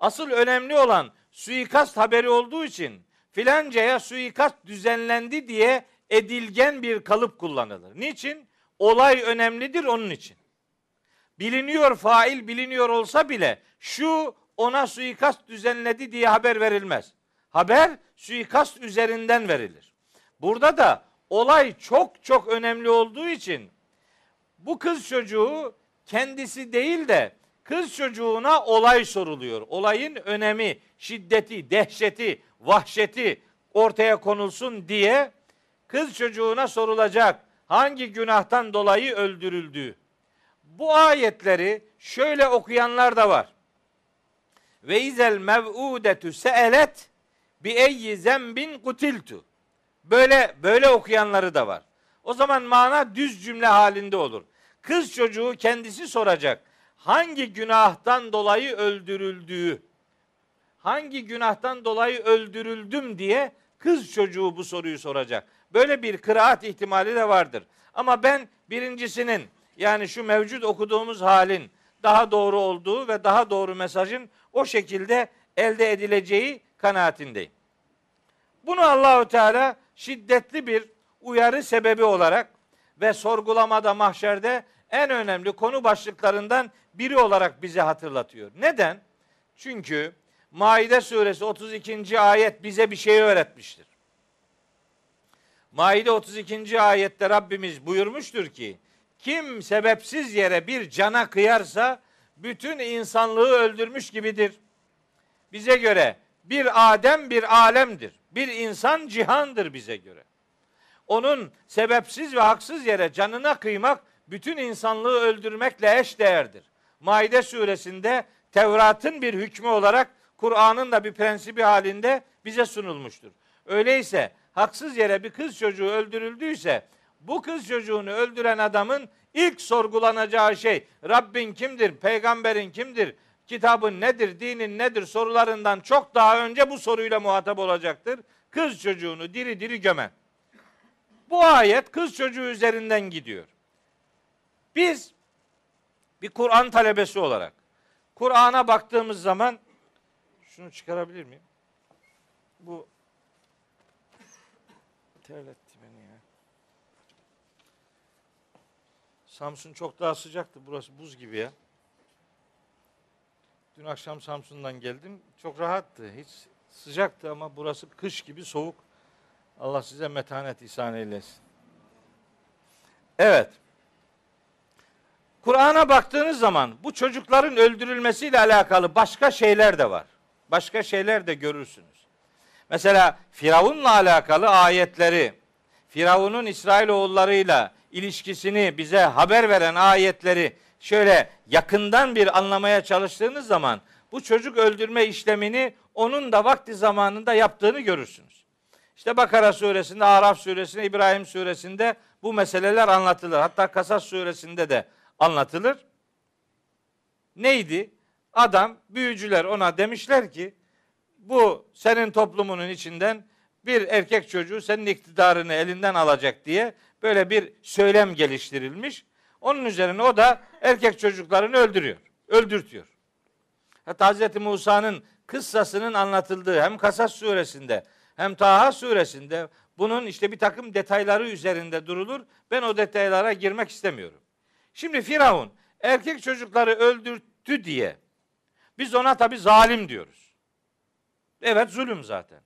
asıl önemli olan suikast haberi olduğu için filancaya suikast düzenlendi diye edilgen bir kalıp kullanılır. Niçin? Olay önemlidir onun için. Biliniyor fail biliniyor olsa bile şu ona suikast düzenledi diye haber verilmez. Haber suikast üzerinden verilir. Burada da olay çok çok önemli olduğu için bu kız çocuğu kendisi değil de kız çocuğuna olay soruluyor. Olayın önemi, şiddeti, dehşeti, vahşeti ortaya konulsun diye kız çocuğuna sorulacak hangi günahtan dolayı öldürüldüğü. Bu ayetleri şöyle okuyanlar da var. Ve izel mev'udetu seelet bi eyyi zembin kutiltu. Böyle böyle okuyanları da var. O zaman mana düz cümle halinde olur. Kız çocuğu kendisi soracak. Hangi günahtan dolayı öldürüldüğü, hangi günahtan dolayı öldürüldüm diye kız çocuğu bu soruyu soracak. Böyle bir kıraat ihtimali de vardır. Ama ben birincisinin yani şu mevcut okuduğumuz halin daha doğru olduğu ve daha doğru mesajın o şekilde elde edileceği kanaatindeyim. Bunu Allahu Teala şiddetli bir uyarı sebebi olarak ve sorgulamada mahşerde en önemli konu başlıklarından biri olarak bize hatırlatıyor. Neden? Çünkü Maide suresi 32. ayet bize bir şey öğretmiştir. Maide 32. ayette Rabbimiz buyurmuştur ki kim sebepsiz yere bir cana kıyarsa bütün insanlığı öldürmüş gibidir. Bize göre bir Adem bir alemdir. Bir insan cihandır bize göre. Onun sebepsiz ve haksız yere canına kıymak bütün insanlığı öldürmekle eş değerdir. Maide suresinde Tevrat'ın bir hükmü olarak Kur'an'ın da bir prensibi halinde bize sunulmuştur. Öyleyse haksız yere bir kız çocuğu öldürüldüyse bu kız çocuğunu öldüren adamın ilk sorgulanacağı şey Rabbin kimdir, peygamberin kimdir, kitabın nedir, dinin nedir sorularından çok daha önce bu soruyla muhatap olacaktır. Kız çocuğunu diri diri gömen. Bu ayet kız çocuğu üzerinden gidiyor. Biz bir Kur'an talebesi olarak Kur'an'a baktığımız zaman şunu çıkarabilir miyim? Bu terletti beni ya. Samsun çok daha sıcaktı. Burası buz gibi ya. Dün akşam Samsun'dan geldim. Çok rahattı. Hiç sıcaktı ama burası kış gibi soğuk. Allah size metanet ihsan eylesin. Evet. Kur'an'a baktığınız zaman bu çocukların öldürülmesiyle alakalı başka şeyler de var. Başka şeyler de görürsünüz. Mesela Firavun'la alakalı ayetleri, Firavun'un İsrailoğullarıyla ilişkisini bize haber veren ayetleri şöyle yakından bir anlamaya çalıştığınız zaman bu çocuk öldürme işlemini onun da vakti zamanında yaptığını görürsünüz. İşte Bakara suresinde, Araf suresinde, İbrahim suresinde bu meseleler anlatılır. Hatta Kasas suresinde de anlatılır. Neydi? Adam, büyücüler ona demişler ki bu senin toplumunun içinden bir erkek çocuğu senin iktidarını elinden alacak diye böyle bir söylem geliştirilmiş. Onun üzerine o da erkek çocuklarını öldürüyor. Öldürtüyor. Hatta Hz. Musa'nın kıssasının anlatıldığı hem Kasas suresinde hem Taha suresinde bunun işte bir takım detayları üzerinde durulur. Ben o detaylara girmek istemiyorum. Şimdi Firavun erkek çocukları öldürttü diye biz ona tabi zalim diyoruz. Evet zulüm zaten.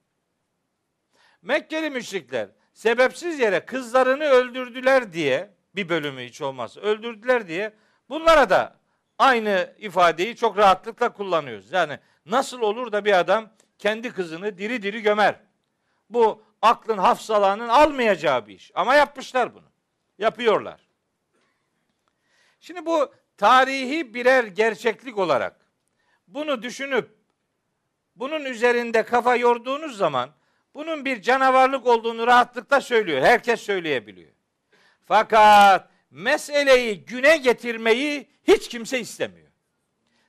Mekkeli müşrikler sebepsiz yere kızlarını öldürdüler diye bir bölümü hiç olmaz öldürdüler diye bunlara da aynı ifadeyi çok rahatlıkla kullanıyoruz. Yani nasıl olur da bir adam kendi kızını diri diri gömer? Bu aklın hafsalanın almayacağı bir iş. Ama yapmışlar bunu. Yapıyorlar. Şimdi bu tarihi birer gerçeklik olarak bunu düşünüp bunun üzerinde kafa yorduğunuz zaman bunun bir canavarlık olduğunu rahatlıkla söylüyor. Herkes söyleyebiliyor. Fakat meseleyi güne getirmeyi hiç kimse istemiyor.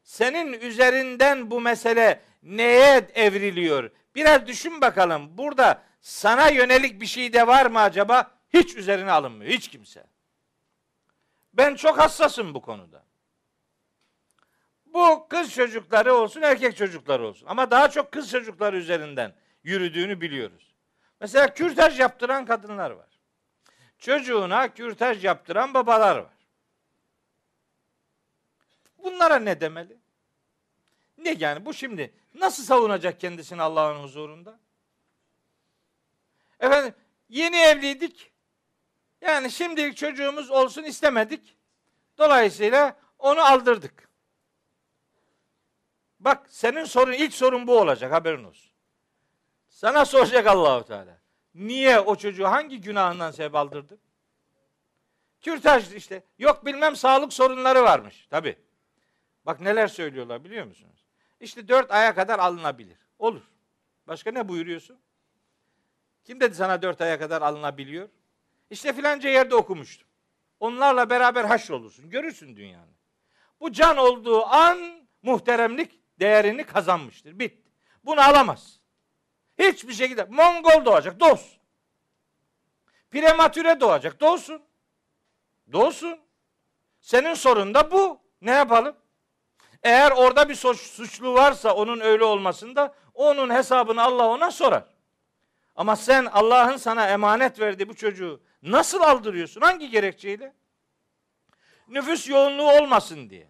Senin üzerinden bu mesele neye evriliyor? Biraz düşün bakalım. Burada sana yönelik bir şey de var mı acaba? Hiç üzerine alınmıyor. Hiç kimse. Ben çok hassasım bu konuda. Bu kız çocukları olsun, erkek çocukları olsun. Ama daha çok kız çocukları üzerinden yürüdüğünü biliyoruz. Mesela kürtaj yaptıran kadınlar var. Çocuğuna kürtaj yaptıran babalar var. Bunlara ne demeli? Ne yani bu şimdi nasıl savunacak kendisini Allah'ın huzurunda? Efendim yeni evliydik. Yani şimdilik çocuğumuz olsun istemedik. Dolayısıyla onu aldırdık. Bak senin sorun ilk sorun bu olacak haberin olsun. Sana soracak Allahu Teala. Niye o çocuğu hangi günahından sebep aldırdın? Kürtaj işte. Yok bilmem sağlık sorunları varmış. Tabi. Bak neler söylüyorlar biliyor musunuz? İşte dört aya kadar alınabilir. Olur. Başka ne buyuruyorsun? Kim dedi sana dört aya kadar alınabiliyor? İşte filanca yerde okumuştum. Onlarla beraber haşr olursun. Görürsün dünyanı. Bu can olduğu an muhteremlik değerini kazanmıştır. Bitti. Bunu alamaz. Hiçbir şekilde Mongol doğacak. Doğsun. Prematüre doğacak. Doğsun. Doğsun. Senin sorun da bu. Ne yapalım? Eğer orada bir suçlu varsa onun öyle olmasında onun hesabını Allah ona sorar. Ama sen Allah'ın sana emanet verdiği bu çocuğu nasıl aldırıyorsun? Hangi gerekçeyle? Nüfus yoğunluğu olmasın diye.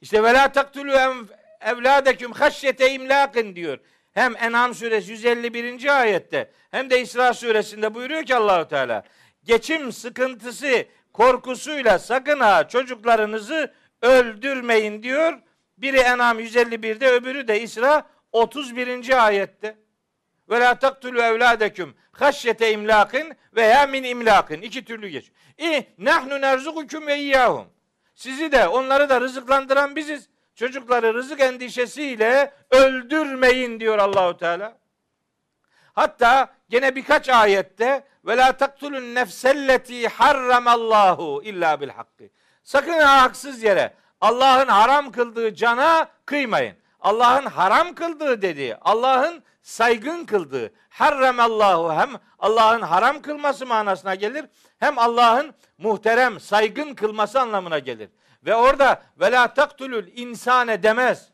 İşte ve la taktulu evladeküm haşyete imlakin diyor. Hem En'am suresi 151. ayette hem de İsra suresinde buyuruyor ki Allahu Teala geçim sıkıntısı korkusuyla sakın ha çocuklarınızı öldürmeyin diyor. Biri En'am 151'de öbürü de İsra 31. ayette. Ve la taktulu evladeküm haşyete imlakin veya min imlakin. iki türlü geç. İ nahnu nerzukukum ve iyyahum. Sizi de onları da rızıklandıran biziz. Çocukları rızık endişesiyle öldürmeyin diyor Allahu Teala. Hatta gene birkaç ayette ve la taktulun nefselleti harramallahu illa bil hakkı. Sakın haksız yere Allah'ın haram kıldığı cana kıymayın. Allah'ın haram kıldığı dedi. Allah'ın saygın kıldığı. Harramallahu hem Allah'ın haram kılması manasına gelir. Hem Allah'ın muhterem, saygın kılması anlamına gelir. Ve orada ve la taktulul insane demez.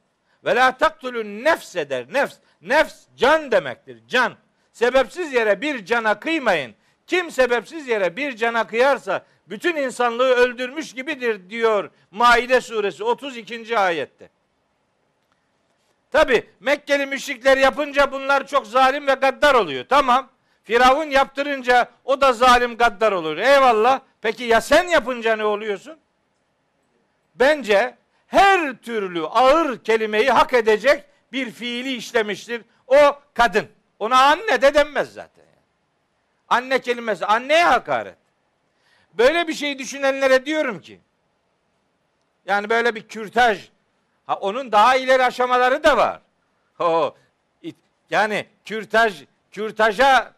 Ve la taktulun nefs eder. Nefs. Nefs can demektir. Can. Sebepsiz yere bir cana kıymayın. Kim sebepsiz yere bir cana kıyarsa bütün insanlığı öldürmüş gibidir diyor Maide suresi 32. ayette. Tabi Mekkeli müşrikler yapınca bunlar çok zalim ve gaddar oluyor. Tamam. Firavun yaptırınca o da zalim gaddar olur. Eyvallah. Peki ya sen yapınca ne oluyorsun? bence her türlü ağır kelimeyi hak edecek bir fiili işlemiştir. O kadın. Ona anne de denmez zaten. Anne kelimesi anneye hakaret. Böyle bir şey düşünenlere diyorum ki yani böyle bir kürtaj ha onun daha ileri aşamaları da var. O yani kürtaj kürtaja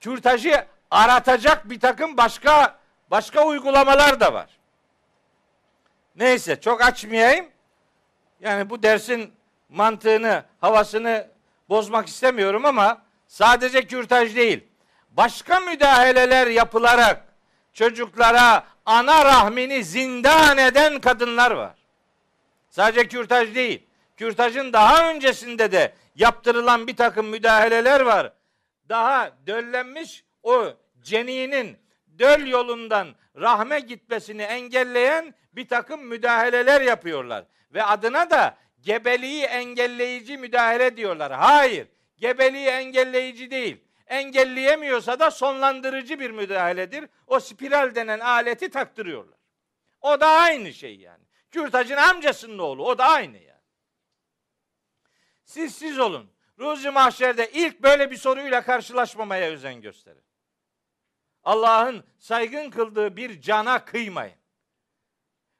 kürtajı aratacak bir takım başka başka uygulamalar da var. Neyse çok açmayayım. Yani bu dersin mantığını, havasını bozmak istemiyorum ama sadece kürtaj değil. Başka müdahaleler yapılarak çocuklara ana rahmini zindan eden kadınlar var. Sadece kürtaj değil. Kürtajın daha öncesinde de yaptırılan bir takım müdahaleler var. Daha döllenmiş o ceninin döl yolundan rahme gitmesini engelleyen bir takım müdahaleler yapıyorlar. Ve adına da gebeliği engelleyici müdahale diyorlar. Hayır, gebeliği engelleyici değil. Engelleyemiyorsa da sonlandırıcı bir müdahaledir. O spiral denen aleti taktırıyorlar. O da aynı şey yani. Kürtajın amcasının oğlu. O da aynı yani. Siz siz olun. Ruzi mahşerde ilk böyle bir soruyla karşılaşmamaya özen gösterin. Allah'ın saygın kıldığı bir cana kıymayın.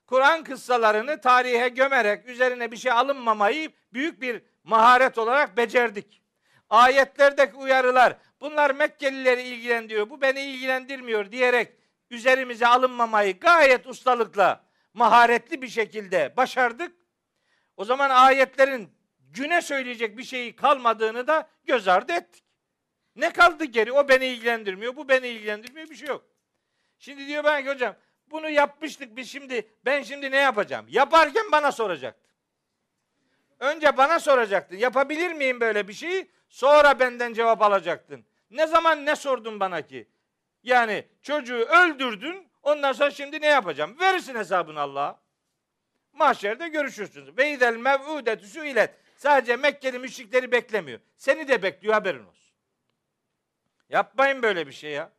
Kur'an kıssalarını tarihe gömerek üzerine bir şey alınmamayı büyük bir maharet olarak becerdik. Ayetlerdeki uyarılar bunlar Mekkelileri ilgilendiriyor, bu beni ilgilendirmiyor diyerek üzerimize alınmamayı gayet ustalıkla, maharetli bir şekilde başardık. O zaman ayetlerin güne söyleyecek bir şeyi kalmadığını da göz ardı ettik. Ne kaldı geri? O beni ilgilendirmiyor, bu beni ilgilendirmiyor bir şey yok. Şimdi diyor ben ki hocam bunu yapmıştık biz şimdi ben şimdi ne yapacağım? Yaparken bana soracaktın. Önce bana soracaktın. Yapabilir miyim böyle bir şeyi? Sonra benden cevap alacaktın. Ne zaman ne sordun bana ki? Yani çocuğu öldürdün. Ondan sonra şimdi ne yapacağım? Verirsin hesabını Allah'a. Mahşerde görüşürsünüz. Ve idel mev'udetü suilet. Sadece Mekkeli müşrikleri beklemiyor. Seni de bekliyor haberin olsun. Yapmayın böyle bir şey ya.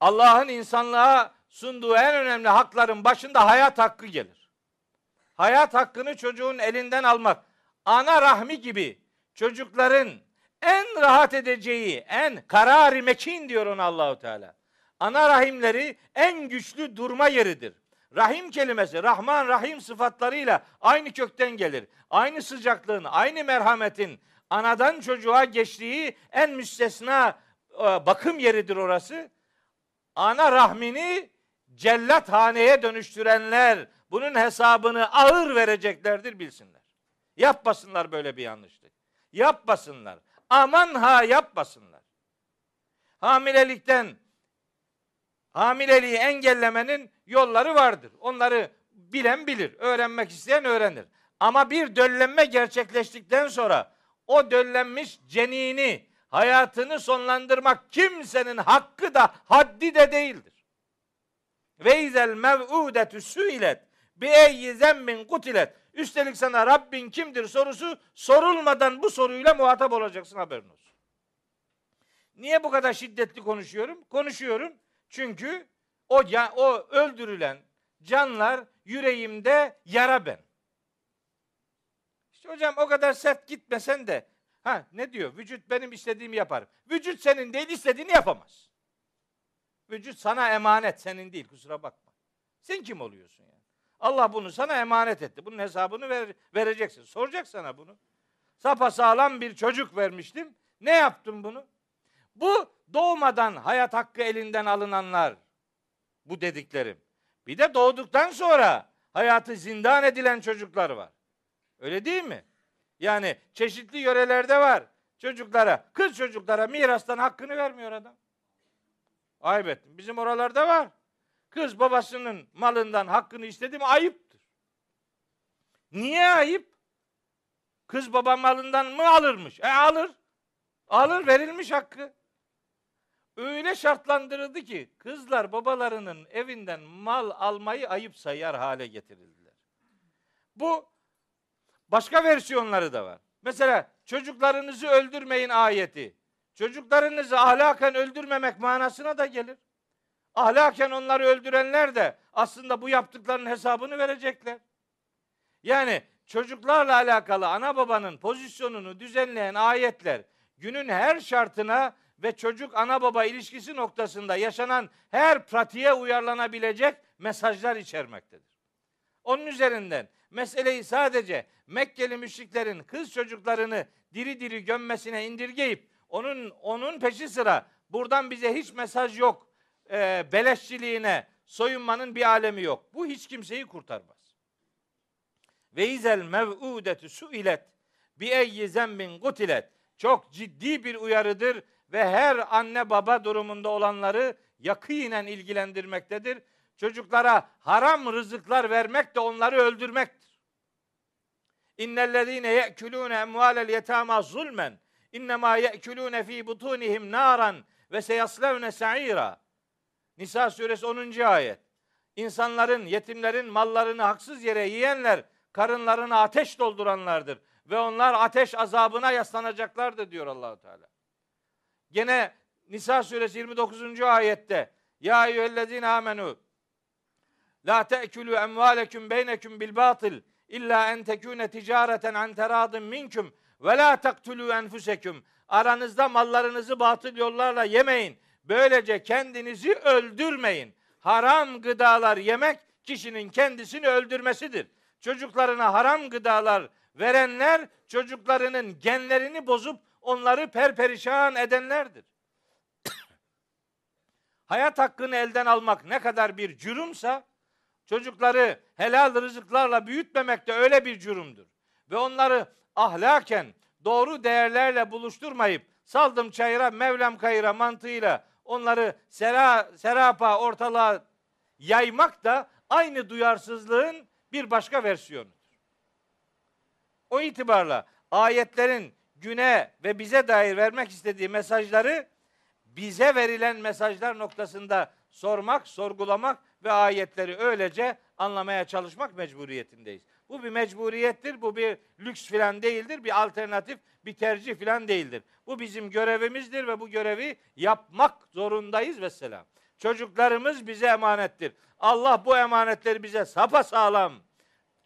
Allah'ın insanlığa sunduğu en önemli hakların başında hayat hakkı gelir. Hayat hakkını çocuğun elinden almak, ana rahmi gibi çocukların en rahat edeceği, en karari mekin diyor ona Allahu Teala. Ana rahimleri en güçlü durma yeridir. Rahim kelimesi Rahman Rahim sıfatlarıyla aynı kökten gelir. Aynı sıcaklığın, aynı merhametin anadan çocuğa geçtiği en müstesna e, bakım yeridir orası. Ana rahmini cellat haneye dönüştürenler bunun hesabını ağır vereceklerdir bilsinler. Yapmasınlar böyle bir yanlışlık. Yapmasınlar. Aman ha yapmasınlar. Hamilelikten hamileliği engellemenin yolları vardır. Onları bilen bilir, öğrenmek isteyen öğrenir. Ama bir döllenme gerçekleştikten sonra o döllenmiş cenini, hayatını sonlandırmak kimsenin hakkı da haddi de değildir. Ve izel mev'udetü suilet bi eyyi zembin kutilet. Üstelik sana Rabbin kimdir sorusu sorulmadan bu soruyla muhatap olacaksın haberin olsun. Niye bu kadar şiddetli konuşuyorum? Konuşuyorum çünkü o o öldürülen canlar yüreğimde yara ben. İşte hocam o kadar sert gitmesen de ha ne diyor? Vücut benim istediğimi yapar. Vücut senin değil istediğini yapamaz. Vücut sana emanet senin değil kusura bakma. Sen kim oluyorsun yani? Allah bunu sana emanet etti. Bunun hesabını ver, vereceksin. Soracak sana bunu. Sapa sağlam bir çocuk vermiştim. Ne yaptım bunu? Bu doğmadan hayat hakkı elinden alınanlar. Bu dediklerim. Bir de doğduktan sonra hayatı zindan edilen çocuklar var. Öyle değil mi? Yani çeşitli yörelerde var. Çocuklara, kız çocuklara mirastan hakkını vermiyor adam. Ayıp ettim. Bizim oralarda var. Kız babasının malından hakkını istedi mi ayıptır. Niye ayıp? Kız baba malından mı alırmış? E alır. Alır verilmiş hakkı. Öyle şartlandırıldı ki kızlar babalarının evinden mal almayı ayıp sayar hale getirildiler. Bu başka versiyonları da var. Mesela çocuklarınızı öldürmeyin ayeti. Çocuklarınızı ahlaken öldürmemek manasına da gelir. Ahlaken onları öldürenler de aslında bu yaptıklarının hesabını verecekler. Yani çocuklarla alakalı ana babanın pozisyonunu düzenleyen ayetler günün her şartına ve çocuk ana baba ilişkisi noktasında yaşanan her pratiğe uyarlanabilecek mesajlar içermektedir. Onun üzerinden meseleyi sadece Mekkeli müşriklerin kız çocuklarını diri diri gömmesine indirgeyip onun onun peşi sıra Buradan bize hiç mesaj yok. E, beleşçiliğine, soyunmanın bir alemi yok. Bu hiç kimseyi kurtarmaz. Ve izel mev'udetü suilet bi eyyi zembin kutilet. Çok ciddi bir uyarıdır ve her anne baba durumunda olanları yakinen ilgilendirmektedir. Çocuklara haram rızıklar vermek de onları öldürmektir. İnnellezîne ye'kulûne emvâlel yetâmâ zulmen innemâ ye'kulûne fî butunihim naran ve seyaslevne sa'ira. Nisa suresi 10. ayet. İnsanların, yetimlerin mallarını haksız yere yiyenler karınlarını ateş dolduranlardır ve onlar ateş azabına yaslanacaklardır diyor Allahu Teala. Gene Nisa suresi 29. ayette Ya eyyühellezine amenu La te'külü emvaleküm beyneküm bil batıl illa en tekune ticareten an teradın minküm ve la taktulü enfuseküm. Aranızda mallarınızı batıl yollarla yemeyin. Böylece kendinizi öldürmeyin. Haram gıdalar yemek kişinin kendisini öldürmesidir. Çocuklarına haram gıdalar verenler çocuklarının genlerini bozup onları perperişan edenlerdir. Hayat hakkını elden almak ne kadar bir cürümsa çocukları helal rızıklarla büyütmemek de öyle bir cürümdür. Ve onları ahlaken doğru değerlerle buluşturmayıp saldım çayıra mevlam kayıra mantığıyla onları sera, serapa ortalığa yaymak da aynı duyarsızlığın bir başka versiyonudur. O itibarla ayetlerin güne ve bize dair vermek istediği mesajları bize verilen mesajlar noktasında sormak, sorgulamak ve ayetleri öylece anlamaya çalışmak mecburiyetindeyiz. Bu bir mecburiyettir, bu bir lüks filan değildir, bir alternatif, bir tercih filan değildir. Bu bizim görevimizdir ve bu görevi yapmak zorundayız ve selam. Çocuklarımız bize emanettir. Allah bu emanetleri bize sapa sağlam,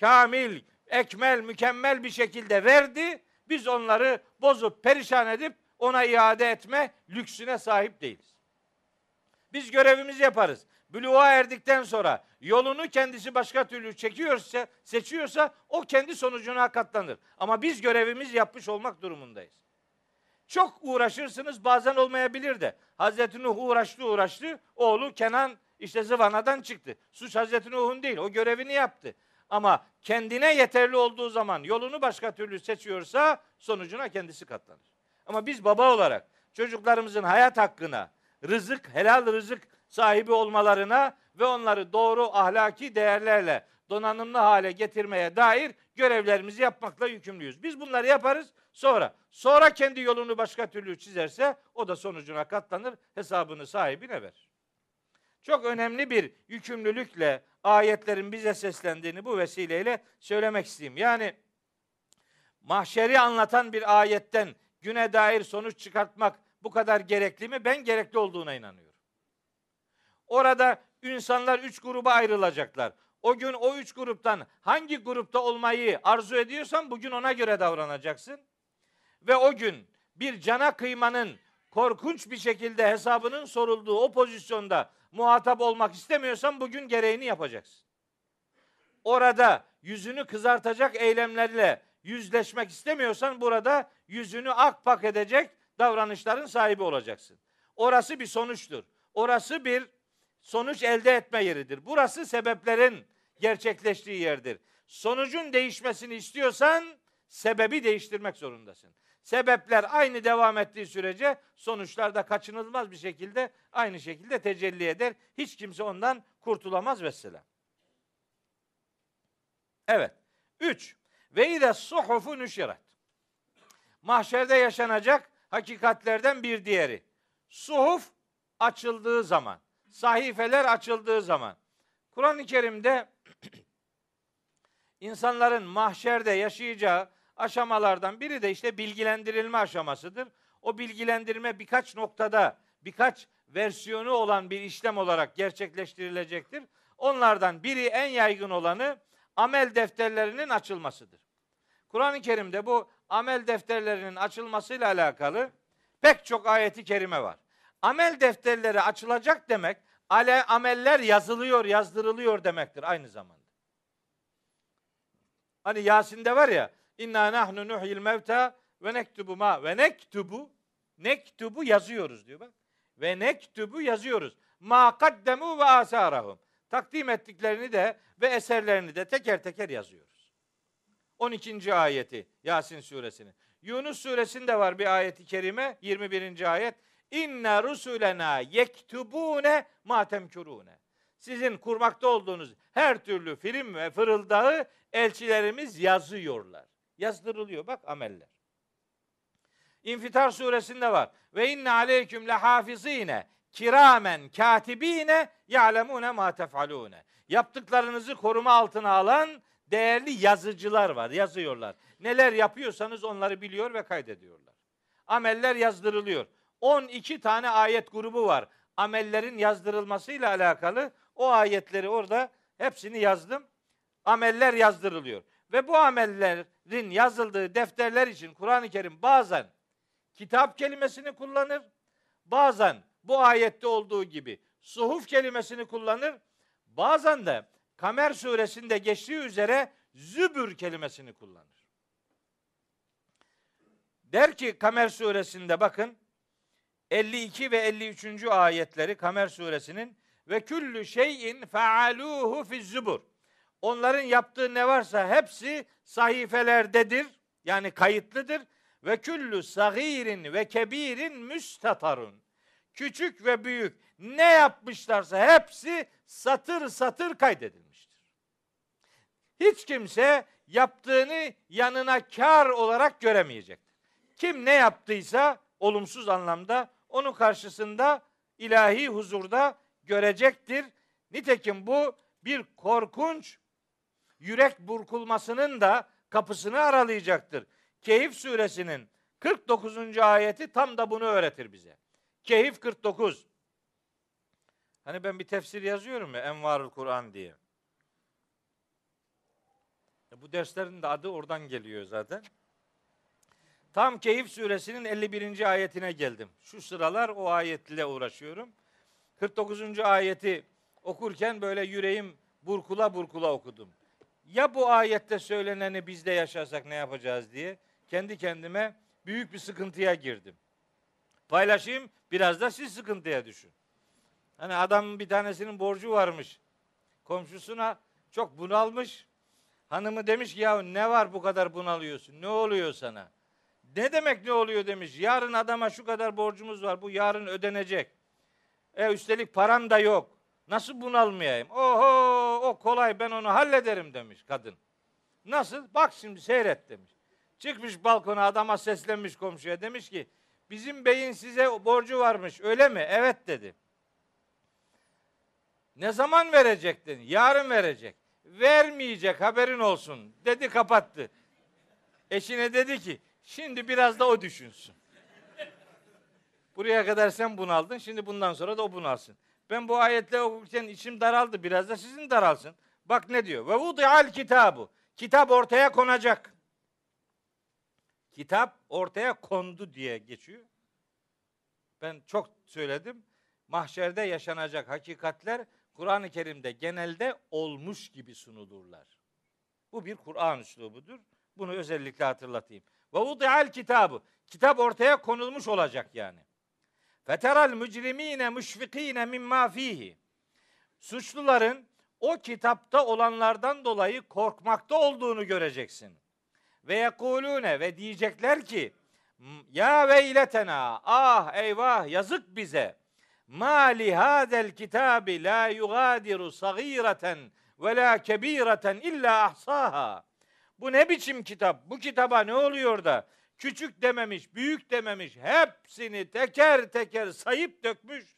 kamil, ekmel, mükemmel bir şekilde verdi. Biz onları bozup perişan edip ona iade etme lüksüne sahip değiliz. Biz görevimizi yaparız. Buluğa erdikten sonra yolunu kendisi başka türlü çekiyorsa, seçiyorsa o kendi sonucuna katlanır. Ama biz görevimizi yapmış olmak durumundayız. Çok uğraşırsınız bazen olmayabilir de. Hazreti Nuh uğraştı uğraştı. Oğlu Kenan işte zıvanadan çıktı. Suç Hazreti Nuh'un değil. O görevini yaptı. Ama kendine yeterli olduğu zaman yolunu başka türlü seçiyorsa sonucuna kendisi katlanır. Ama biz baba olarak çocuklarımızın hayat hakkına, rızık, helal rızık sahibi olmalarına ve onları doğru ahlaki değerlerle donanımlı hale getirmeye dair görevlerimizi yapmakla yükümlüyüz. Biz bunları yaparız sonra. Sonra kendi yolunu başka türlü çizerse o da sonucuna katlanır, hesabını sahibine verir. Çok önemli bir yükümlülükle ayetlerin bize seslendiğini bu vesileyle söylemek isteyeyim. Yani mahşeri anlatan bir ayetten güne dair sonuç çıkartmak bu kadar gerekli mi? Ben gerekli olduğuna inanıyorum. Orada insanlar üç gruba ayrılacaklar. O gün o üç gruptan hangi grupta olmayı arzu ediyorsan bugün ona göre davranacaksın. Ve o gün bir cana kıymanın korkunç bir şekilde hesabının sorulduğu o pozisyonda muhatap olmak istemiyorsan bugün gereğini yapacaksın. Orada yüzünü kızartacak eylemlerle yüzleşmek istemiyorsan burada yüzünü akpak edecek davranışların sahibi olacaksın. Orası bir sonuçtur. Orası bir sonuç elde etme yeridir. Burası sebeplerin gerçekleştiği yerdir. Sonucun değişmesini istiyorsan sebebi değiştirmek zorundasın. Sebepler aynı devam ettiği sürece sonuçlar da kaçınılmaz bir şekilde aynı şekilde tecelli eder. Hiç kimse ondan kurtulamaz vesselam. Evet. Üç. Ve ide suhufu nüşirat. Mahşerde yaşanacak hakikatlerden bir diğeri. Suhuf açıldığı zaman, sahifeler açıldığı zaman. Kur'an-ı Kerim'de insanların mahşerde yaşayacağı aşamalardan biri de işte bilgilendirilme aşamasıdır. O bilgilendirme birkaç noktada, birkaç versiyonu olan bir işlem olarak gerçekleştirilecektir. Onlardan biri en yaygın olanı amel defterlerinin açılmasıdır. Kur'an-ı Kerim'de bu amel defterlerinin açılmasıyla alakalı pek çok ayeti kerime var. Amel defterleri açılacak demek, ale ameller yazılıyor, yazdırılıyor demektir aynı zamanda. Hani Yasin'de var ya, İnna nahnu nuhyil mevta ve nektubu ma ve nektubu nektubu yazıyoruz diyor bak. ve nektubu yazıyoruz. Ma kaddemu ve asarahum. Takdim ettiklerini de ve eserlerini de teker teker yazıyoruz. 12. ayeti Yasin suresinin. Yunus suresinde var bir ayeti kerime 21. ayet. İnne rusulena yektubune ma temkurune. Sizin kurmakta olduğunuz her türlü film ve fırıldağı elçilerimiz yazıyorlar. Yazdırılıyor bak ameller. İnfitar suresinde var. Ve inne aleyküm lehafizine kiramen katibine ya'lemune ma tef'alune. Yaptıklarınızı koruma altına alan değerli yazıcılar var. Yazıyorlar. Neler yapıyorsanız onları biliyor ve kaydediyorlar. Ameller yazdırılıyor. 12 tane ayet grubu var. Amellerin yazdırılmasıyla alakalı o ayetleri orada hepsini yazdım. Ameller yazdırılıyor. Ve bu amellerin yazıldığı defterler için Kur'an-ı Kerim bazen kitap kelimesini kullanır. Bazen bu ayette olduğu gibi suhuf kelimesini kullanır. Bazen de Kamer suresinde geçtiği üzere zübür kelimesini kullanır. Der ki Kamer suresinde bakın 52 ve 53. ayetleri Kamer suresinin ve küllü şeyin faaluhu fi zübur. Onların yaptığı ne varsa hepsi sahifelerdedir. Yani kayıtlıdır. Ve küllü sagirin ve kebirin müstatarun. Küçük ve büyük ne yapmışlarsa hepsi satır satır kaydedilmiştir. Hiç kimse yaptığını yanına kar olarak göremeyecektir. Kim ne yaptıysa olumsuz anlamda onun karşısında ilahi huzurda görecektir. Nitekim bu bir korkunç yürek burkulmasının da kapısını aralayacaktır. Kehif suresinin 49. ayeti tam da bunu öğretir bize. Kehif 49. Hani ben bir tefsir yazıyorum ya Envarul Kur'an diye. Bu derslerin de adı oradan geliyor zaten. Tam Keyif suresinin 51. ayetine geldim. Şu sıralar o ayetle uğraşıyorum. 49. ayeti okurken böyle yüreğim burkula burkula okudum. Ya bu ayette söyleneni biz de yaşasak ne yapacağız diye kendi kendime büyük bir sıkıntıya girdim. Paylaşayım biraz da siz sıkıntıya düşün. Hani adamın bir tanesinin borcu varmış. Komşusuna çok bunalmış. Hanımı demiş ki ya ne var bu kadar bunalıyorsun? Ne oluyor sana? Ne demek ne oluyor demiş. Yarın adama şu kadar borcumuz var. Bu yarın ödenecek. E üstelik param da yok. Nasıl bunalmayayım? Oho o kolay ben onu hallederim demiş kadın. Nasıl? Bak şimdi seyret demiş. Çıkmış balkona adama seslenmiş komşuya demiş ki bizim beyin size borcu varmış öyle mi? Evet dedi. Ne zaman verecektin? Yarın verecek. Vermeyecek haberin olsun dedi kapattı. Eşine dedi ki şimdi biraz da o düşünsün. Buraya kadar sen bunaldın şimdi bundan sonra da o bunalsın. Ben bu ayetleri okurken içim daraldı biraz da sizin daralsın. Bak ne diyor? Ve vudi'al kitabı. Kitap ortaya konacak. Kitap ortaya kondu diye geçiyor. Ben çok söyledim. Mahşerde yaşanacak hakikatler Kur'an-ı Kerim'de genelde olmuş gibi sunulurlar. Bu bir Kur'an üslubudur. Bunu özellikle hatırlatayım. Ve vudi'al kitabı. Kitap ortaya konulmuş olacak yani. Feteral mücrimine müşfikine mimma fihi. Suçluların o kitapta olanlardan dolayı korkmakta olduğunu göreceksin. Ve yekulune ve diyecekler ki ya veyletena ah eyvah yazık bize. Ma li hadel kitabi la yugadiru sagireten ve la kebireten illa ahsaha. Bu ne biçim kitap? Bu kitaba ne oluyor da küçük dememiş, büyük dememiş, hepsini teker teker sayıp dökmüş.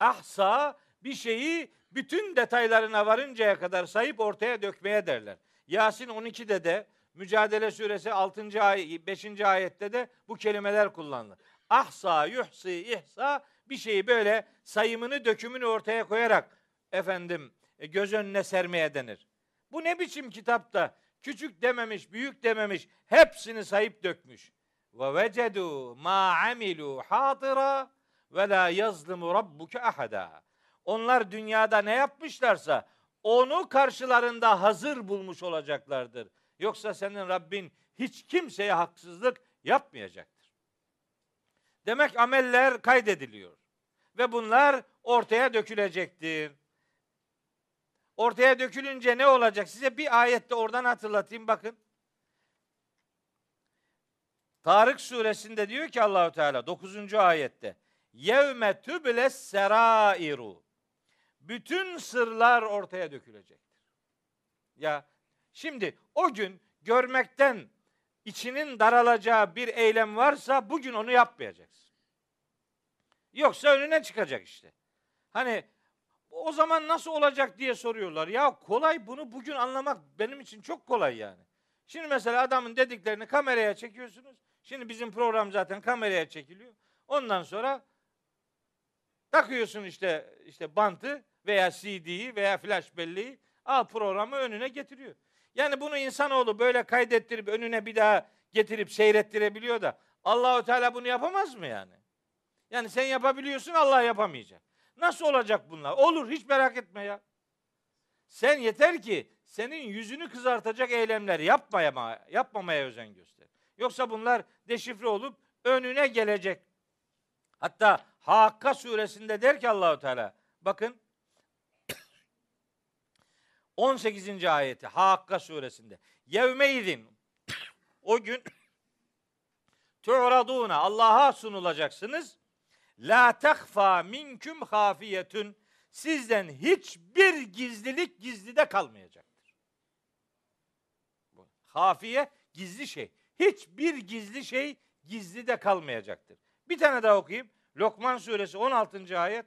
Ahsa bir şeyi bütün detaylarına varıncaya kadar sayıp ortaya dökmeye derler. Yasin 12'de de Mücadele Suresi 6. ay 5. ayette de bu kelimeler kullanılır. Ahsa, yuhsi, ihsa bir şeyi böyle sayımını, dökümünü ortaya koyarak efendim e, göz önüne sermeye denir. Bu ne biçim kitapta küçük dememiş, büyük dememiş, hepsini sayıp dökmüş. Ve vecedu ma amilu hatira ve la yazlimu rabbuke ahada. Onlar dünyada ne yapmışlarsa onu karşılarında hazır bulmuş olacaklardır. Yoksa senin Rabbin hiç kimseye haksızlık yapmayacaktır. Demek ameller kaydediliyor. Ve bunlar ortaya dökülecektir. Ortaya dökülünce ne olacak? Size bir ayette oradan hatırlatayım bakın. Tarık suresinde diyor ki Allahu Teala 9. ayette Yevme tübles serairu bütün sırlar ortaya dökülecektir. Ya şimdi o gün görmekten içinin daralacağı bir eylem varsa bugün onu yapmayacaksın. Yoksa önüne çıkacak işte. Hani o zaman nasıl olacak diye soruyorlar. Ya kolay bunu bugün anlamak benim için çok kolay yani. Şimdi mesela adamın dediklerini kameraya çekiyorsunuz. Şimdi bizim program zaten kameraya çekiliyor. Ondan sonra takıyorsun işte işte bantı veya CD'yi veya flash belleği al programı önüne getiriyor. Yani bunu insanoğlu böyle kaydettirip önüne bir daha getirip seyrettirebiliyor da Allahu Teala bunu yapamaz mı yani? Yani sen yapabiliyorsun Allah yapamayacak. Nasıl olacak bunlar? Olur hiç merak etme ya. Sen yeter ki senin yüzünü kızartacak eylemler yapmaya, yapmamaya özen göster. Yoksa bunlar deşifre olup önüne gelecek. Hatta Hakka suresinde der ki Allahu Teala bakın 18. ayeti Hakka suresinde. Yevmeydin o gün tu'raduna Allah'a sunulacaksınız. La tehfa minküm hafiyetün sizden hiçbir gizlilik gizlide kalmayacaktır. Bu. Hafiye gizli şey. Hiçbir gizli şey gizlide kalmayacaktır. Bir tane daha okuyayım. Lokman suresi 16. ayet.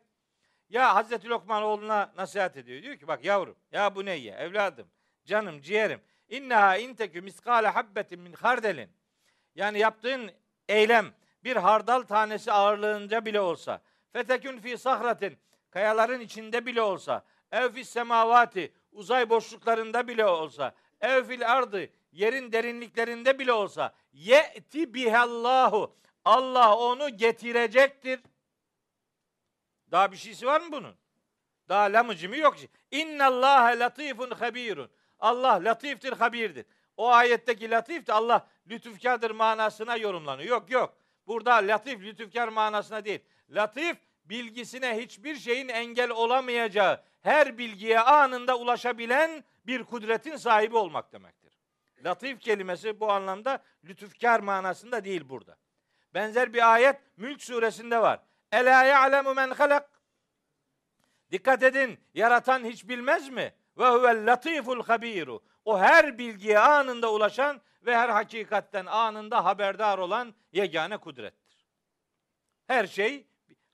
Ya Hazreti Lokman oğluna nasihat ediyor. Diyor ki bak yavrum ya bu neyye evladım canım ciğerim inneha intekü miskale habbetin min hardelin. Yani yaptığın eylem bir hardal tanesi ağırlığınca bile olsa fetekün fi sahratin kayaların içinde bile olsa ev fis semavati uzay boşluklarında bile olsa ev fil ardı yerin derinliklerinde bile olsa ye'ti bihallahu Allah onu getirecektir. Daha bir şeysi var mı bunun? Daha lamıcı mı yok. İnna Allah latifun habirun. Allah latiftir, habirdir. O ayetteki latif de Allah lütufkardır manasına yorumlanıyor. Yok yok. Burada latif lütufkar manasına değil. Latif bilgisine hiçbir şeyin engel olamayacağı, her bilgiye anında ulaşabilen bir kudretin sahibi olmak demektir. Latif kelimesi bu anlamda lütufkar manasında değil burada. Benzer bir ayet Mülk suresinde var. Ela ya'lemu men halak. Dikkat edin, yaratan hiç bilmez mi? Ve huvel latiful habiru. O her bilgiye anında ulaşan ve her hakikatten anında haberdar olan yegane kudrettir. Her şey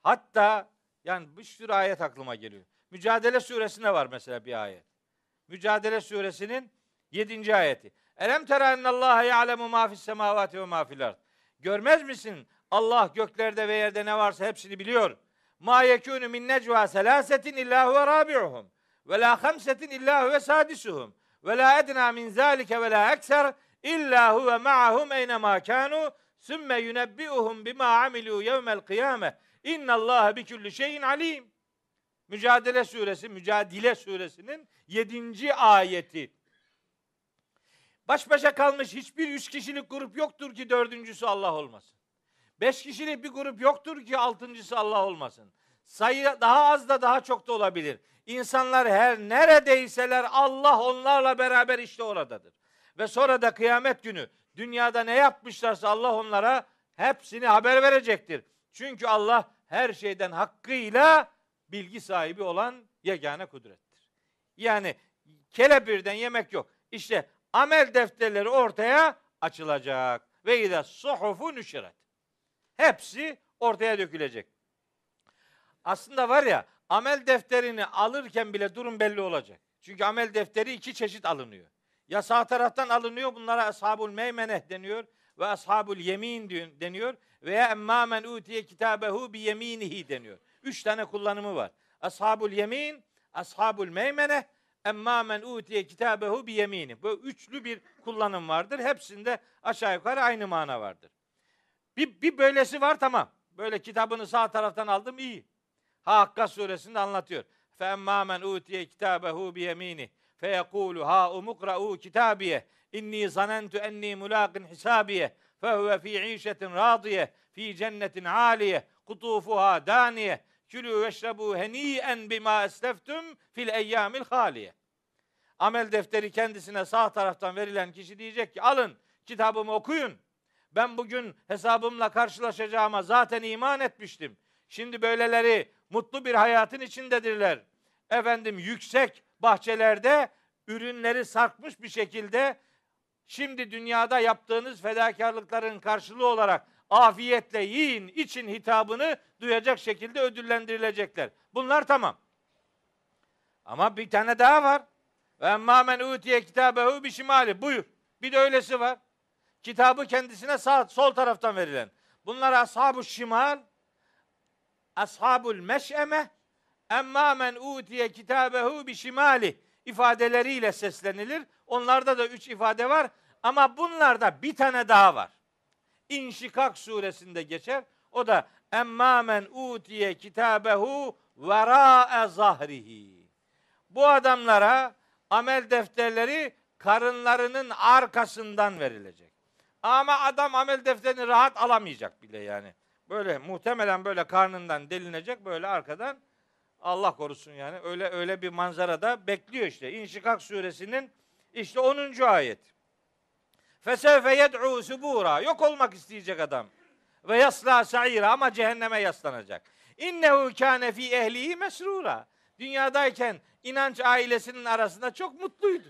hatta yani bir sürü ayet aklıma geliyor. Mücadele suresinde var mesela bir ayet. Mücadele suresinin 7. ayeti. Elem tera ennallaha ya'lemu ma fis semavati ve ma fil ard. Görmez misin? Allah göklerde ve yerde ne varsa hepsini biliyor. Ma yekunu min necva selasetin illa huve rabi'uhum ve la hamsetin illa huve sadisuhum ve la edna min zalike ve la ekser illa huve ma'ahum eyne ma kanu sümme yunebbi'uhum bima amilu yevmel kıyame inna Allah bi kulli şeyin alim. Mücadele suresi, Mücadele suresinin 7. ayeti. Baş başa kalmış hiçbir üç kişilik grup yoktur ki dördüncüsü Allah olmasın. Beş kişilik bir grup yoktur ki altıncısı Allah olmasın. Sayı daha az da daha çok da olabilir. İnsanlar her neredeyseler Allah onlarla beraber işte oradadır. Ve sonra da kıyamet günü dünyada ne yapmışlarsa Allah onlara hepsini haber verecektir. Çünkü Allah her şeyden hakkıyla bilgi sahibi olan yegane kudrettir. Yani kelepirden yemek yok. İşte amel defterleri ortaya açılacak. Ve ide suhufu nüşiret. Hepsi ortaya dökülecek. Aslında var ya amel defterini alırken bile durum belli olacak. Çünkü amel defteri iki çeşit alınıyor. Ya sağ taraftan alınıyor bunlara ashabul meymeneh deniyor ve ashabul yemin deniyor veya emmâmen utiye kitabehu bi yeminihi deniyor. Üç tane kullanımı var. Ashabul yemin, ashabul meymeneh, emmâmen utiye kitabehu bi yemini. Bu üçlü bir kullanım vardır. Hepsinde aşağı yukarı aynı mana vardır. Bir, bir böylesi var tamam. Böyle kitabını sağ taraftan aldım iyi. Hakka suresinde anlatıyor. Utiye kitabehu bi yemini fe yekulu ha umukra'u kitabiye inni zanentu enni mulaqin hisabiye fehuve fi işetin radiye fi cennetin aliye kutufuha daniye külü veşrebu heniyen bima esleftum fil eyyamil haliye. Amel defteri kendisine sağ taraftan verilen kişi diyecek ki alın kitabımı okuyun. Ben bugün hesabımla karşılaşacağıma zaten iman etmiştim. Şimdi böyleleri mutlu bir hayatın içindedirler. Efendim yüksek bahçelerde ürünleri sarkmış bir şekilde şimdi dünyada yaptığınız fedakarlıkların karşılığı olarak afiyetle yiyin, için hitabını duyacak şekilde ödüllendirilecekler. Bunlar tamam. Ama bir tane daha var. Ve emmâ men utiye kitabehu bişimali. Buyur. Bir de öylesi var. Kitabı kendisine sağ, sol taraftan verilen. Bunlar ashab-ı şimal, ashabul meş'eme, emmâ men utiye kitabehu bişimali ifadeleriyle seslenilir. Onlarda da üç ifade var. Ama bunlarda bir tane daha var. İnşikak suresinde geçer. O da emmâmen utiye kitabehu verâe zahrihi. Bu adamlara amel defterleri karınlarının arkasından verilecek. Ama adam amel defterini rahat alamayacak bile yani. Böyle muhtemelen böyle karnından delinecek böyle arkadan Allah korusun yani. Öyle öyle bir manzarada bekliyor işte. İnşikak suresinin işte 10. ayet. Fesevfe yed'u subura. Yok olmak isteyecek adam. Ve yasla sa'ira ama cehenneme yaslanacak. İnnehu kâne fi ehlihi mesrura. Dünyadayken inanç ailesinin arasında çok mutluydu.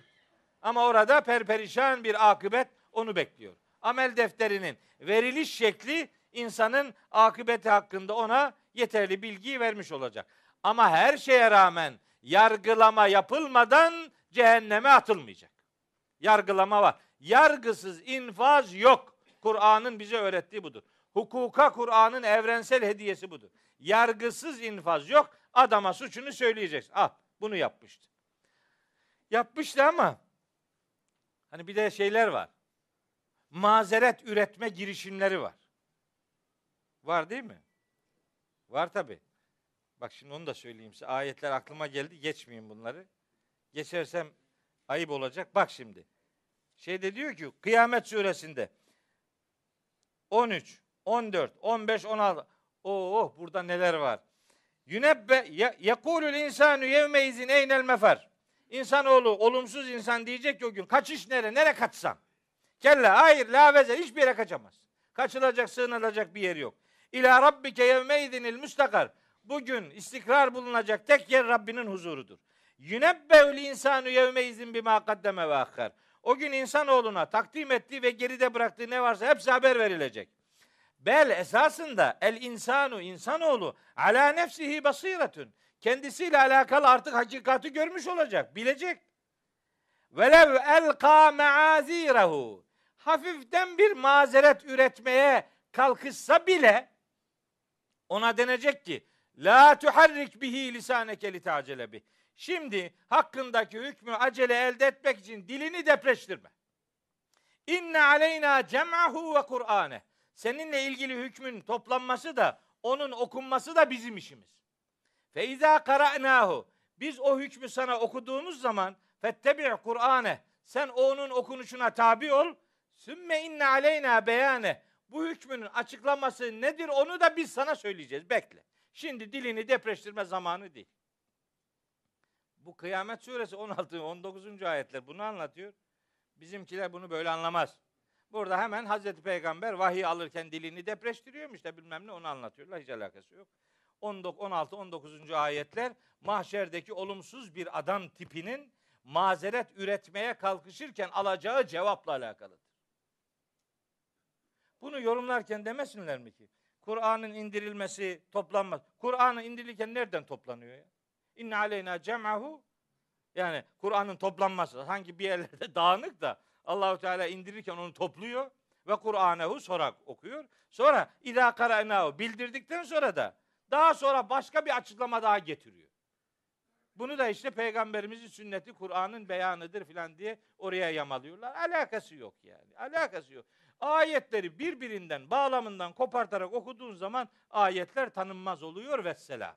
Ama orada perperişan bir akıbet onu bekliyor. Amel defterinin veriliş şekli insanın akıbeti hakkında ona yeterli bilgiyi vermiş olacak. Ama her şeye rağmen yargılama yapılmadan cehenneme atılmayacak. Yargılama var. Yargısız infaz yok. Kur'an'ın bize öğrettiği budur. Hukuka Kur'an'ın evrensel hediyesi budur. Yargısız infaz yok. Adama suçunu söyleyeceksin. Ah bunu yapmıştı. Yapmıştı ama hani bir de şeyler var. Mazeret üretme girişimleri var. Var değil mi? Var tabi. Bak şimdi onu da söyleyeyim size. Ayetler aklıma geldi. Geçmeyeyim bunları. Geçersem ayıp olacak. Bak şimdi. Şeyde diyor ki Kıyamet suresinde 13, 14, 15, 16. Oo burada neler var. Yünebbe yekulul insanu yevme izin eynel mefer. İnsanoğlu olumsuz insan diyecek ki o gün kaçış nere? Nere kaçsam? Kella hayır la veze hiçbir yere kaçamaz. Kaçılacak sığınılacak bir yer yok. İlâ rabbike yevme izinil müstakar. Bugün istikrar bulunacak tek yer Rabbinin huzurudur. Yünebbeül insanu yevme izin bima kaddeme ve akkar. O gün insanoğluna takdim ettiği ve geride bıraktığı ne varsa hepsi haber verilecek. Bel esasında el insanu insanoğlu ala nefsihi basiretun. Kendisiyle alakalı artık hakikati görmüş olacak, bilecek. Velev elqa meazirehu. Hafiften bir mazeret üretmeye kalkışsa bile ona denecek ki la tuharrik bihi lisaneke li tacele bih. Şimdi hakkındaki hükmü acele elde etmek için dilini depreştirme. İnne aleyna cem'ahu ve Kur'ane. Seninle ilgili hükmün toplanması da onun okunması da bizim işimiz. Fe izâ kara'nâhu. Biz o hükmü sana okuduğumuz zaman fettebi' Kur'ane. Sen onun okunuşuna tabi ol. Sümme inne aleyna beyane. Bu hükmün açıklaması nedir onu da biz sana söyleyeceğiz. Bekle. Şimdi dilini depreştirme zamanı değil. Bu Kıyamet Suresi 16 19. ayetler bunu anlatıyor. Bizimkiler bunu böyle anlamaz. Burada hemen Hazreti Peygamber vahiy alırken dilini depreştiriyormuş da bilmem ne onu anlatıyorlar. Hiç alakası yok. 16 19. ayetler mahşerdeki olumsuz bir adam tipinin mazeret üretmeye kalkışırken alacağı cevapla alakalıdır. Bunu yorumlarken demesinler mi ki? Kur'an'ın indirilmesi, toplanması. Kur'an'ın indirilirken nereden toplanıyor ya? İnne aleyna cem'ahu yani Kur'an'ın toplanması hangi bir yerlerde dağınık da Allahu Teala indirirken onu topluyor ve Kur'anehu sonra okuyor. Sonra ila qara'nahu bildirdikten sonra da daha sonra başka bir açıklama daha getiriyor. Bunu da işte peygamberimizin sünneti Kur'an'ın beyanıdır filan diye oraya yamalıyorlar. Alakası yok yani. Alakası yok. Ayetleri birbirinden bağlamından kopartarak okuduğun zaman ayetler tanınmaz oluyor ve selam.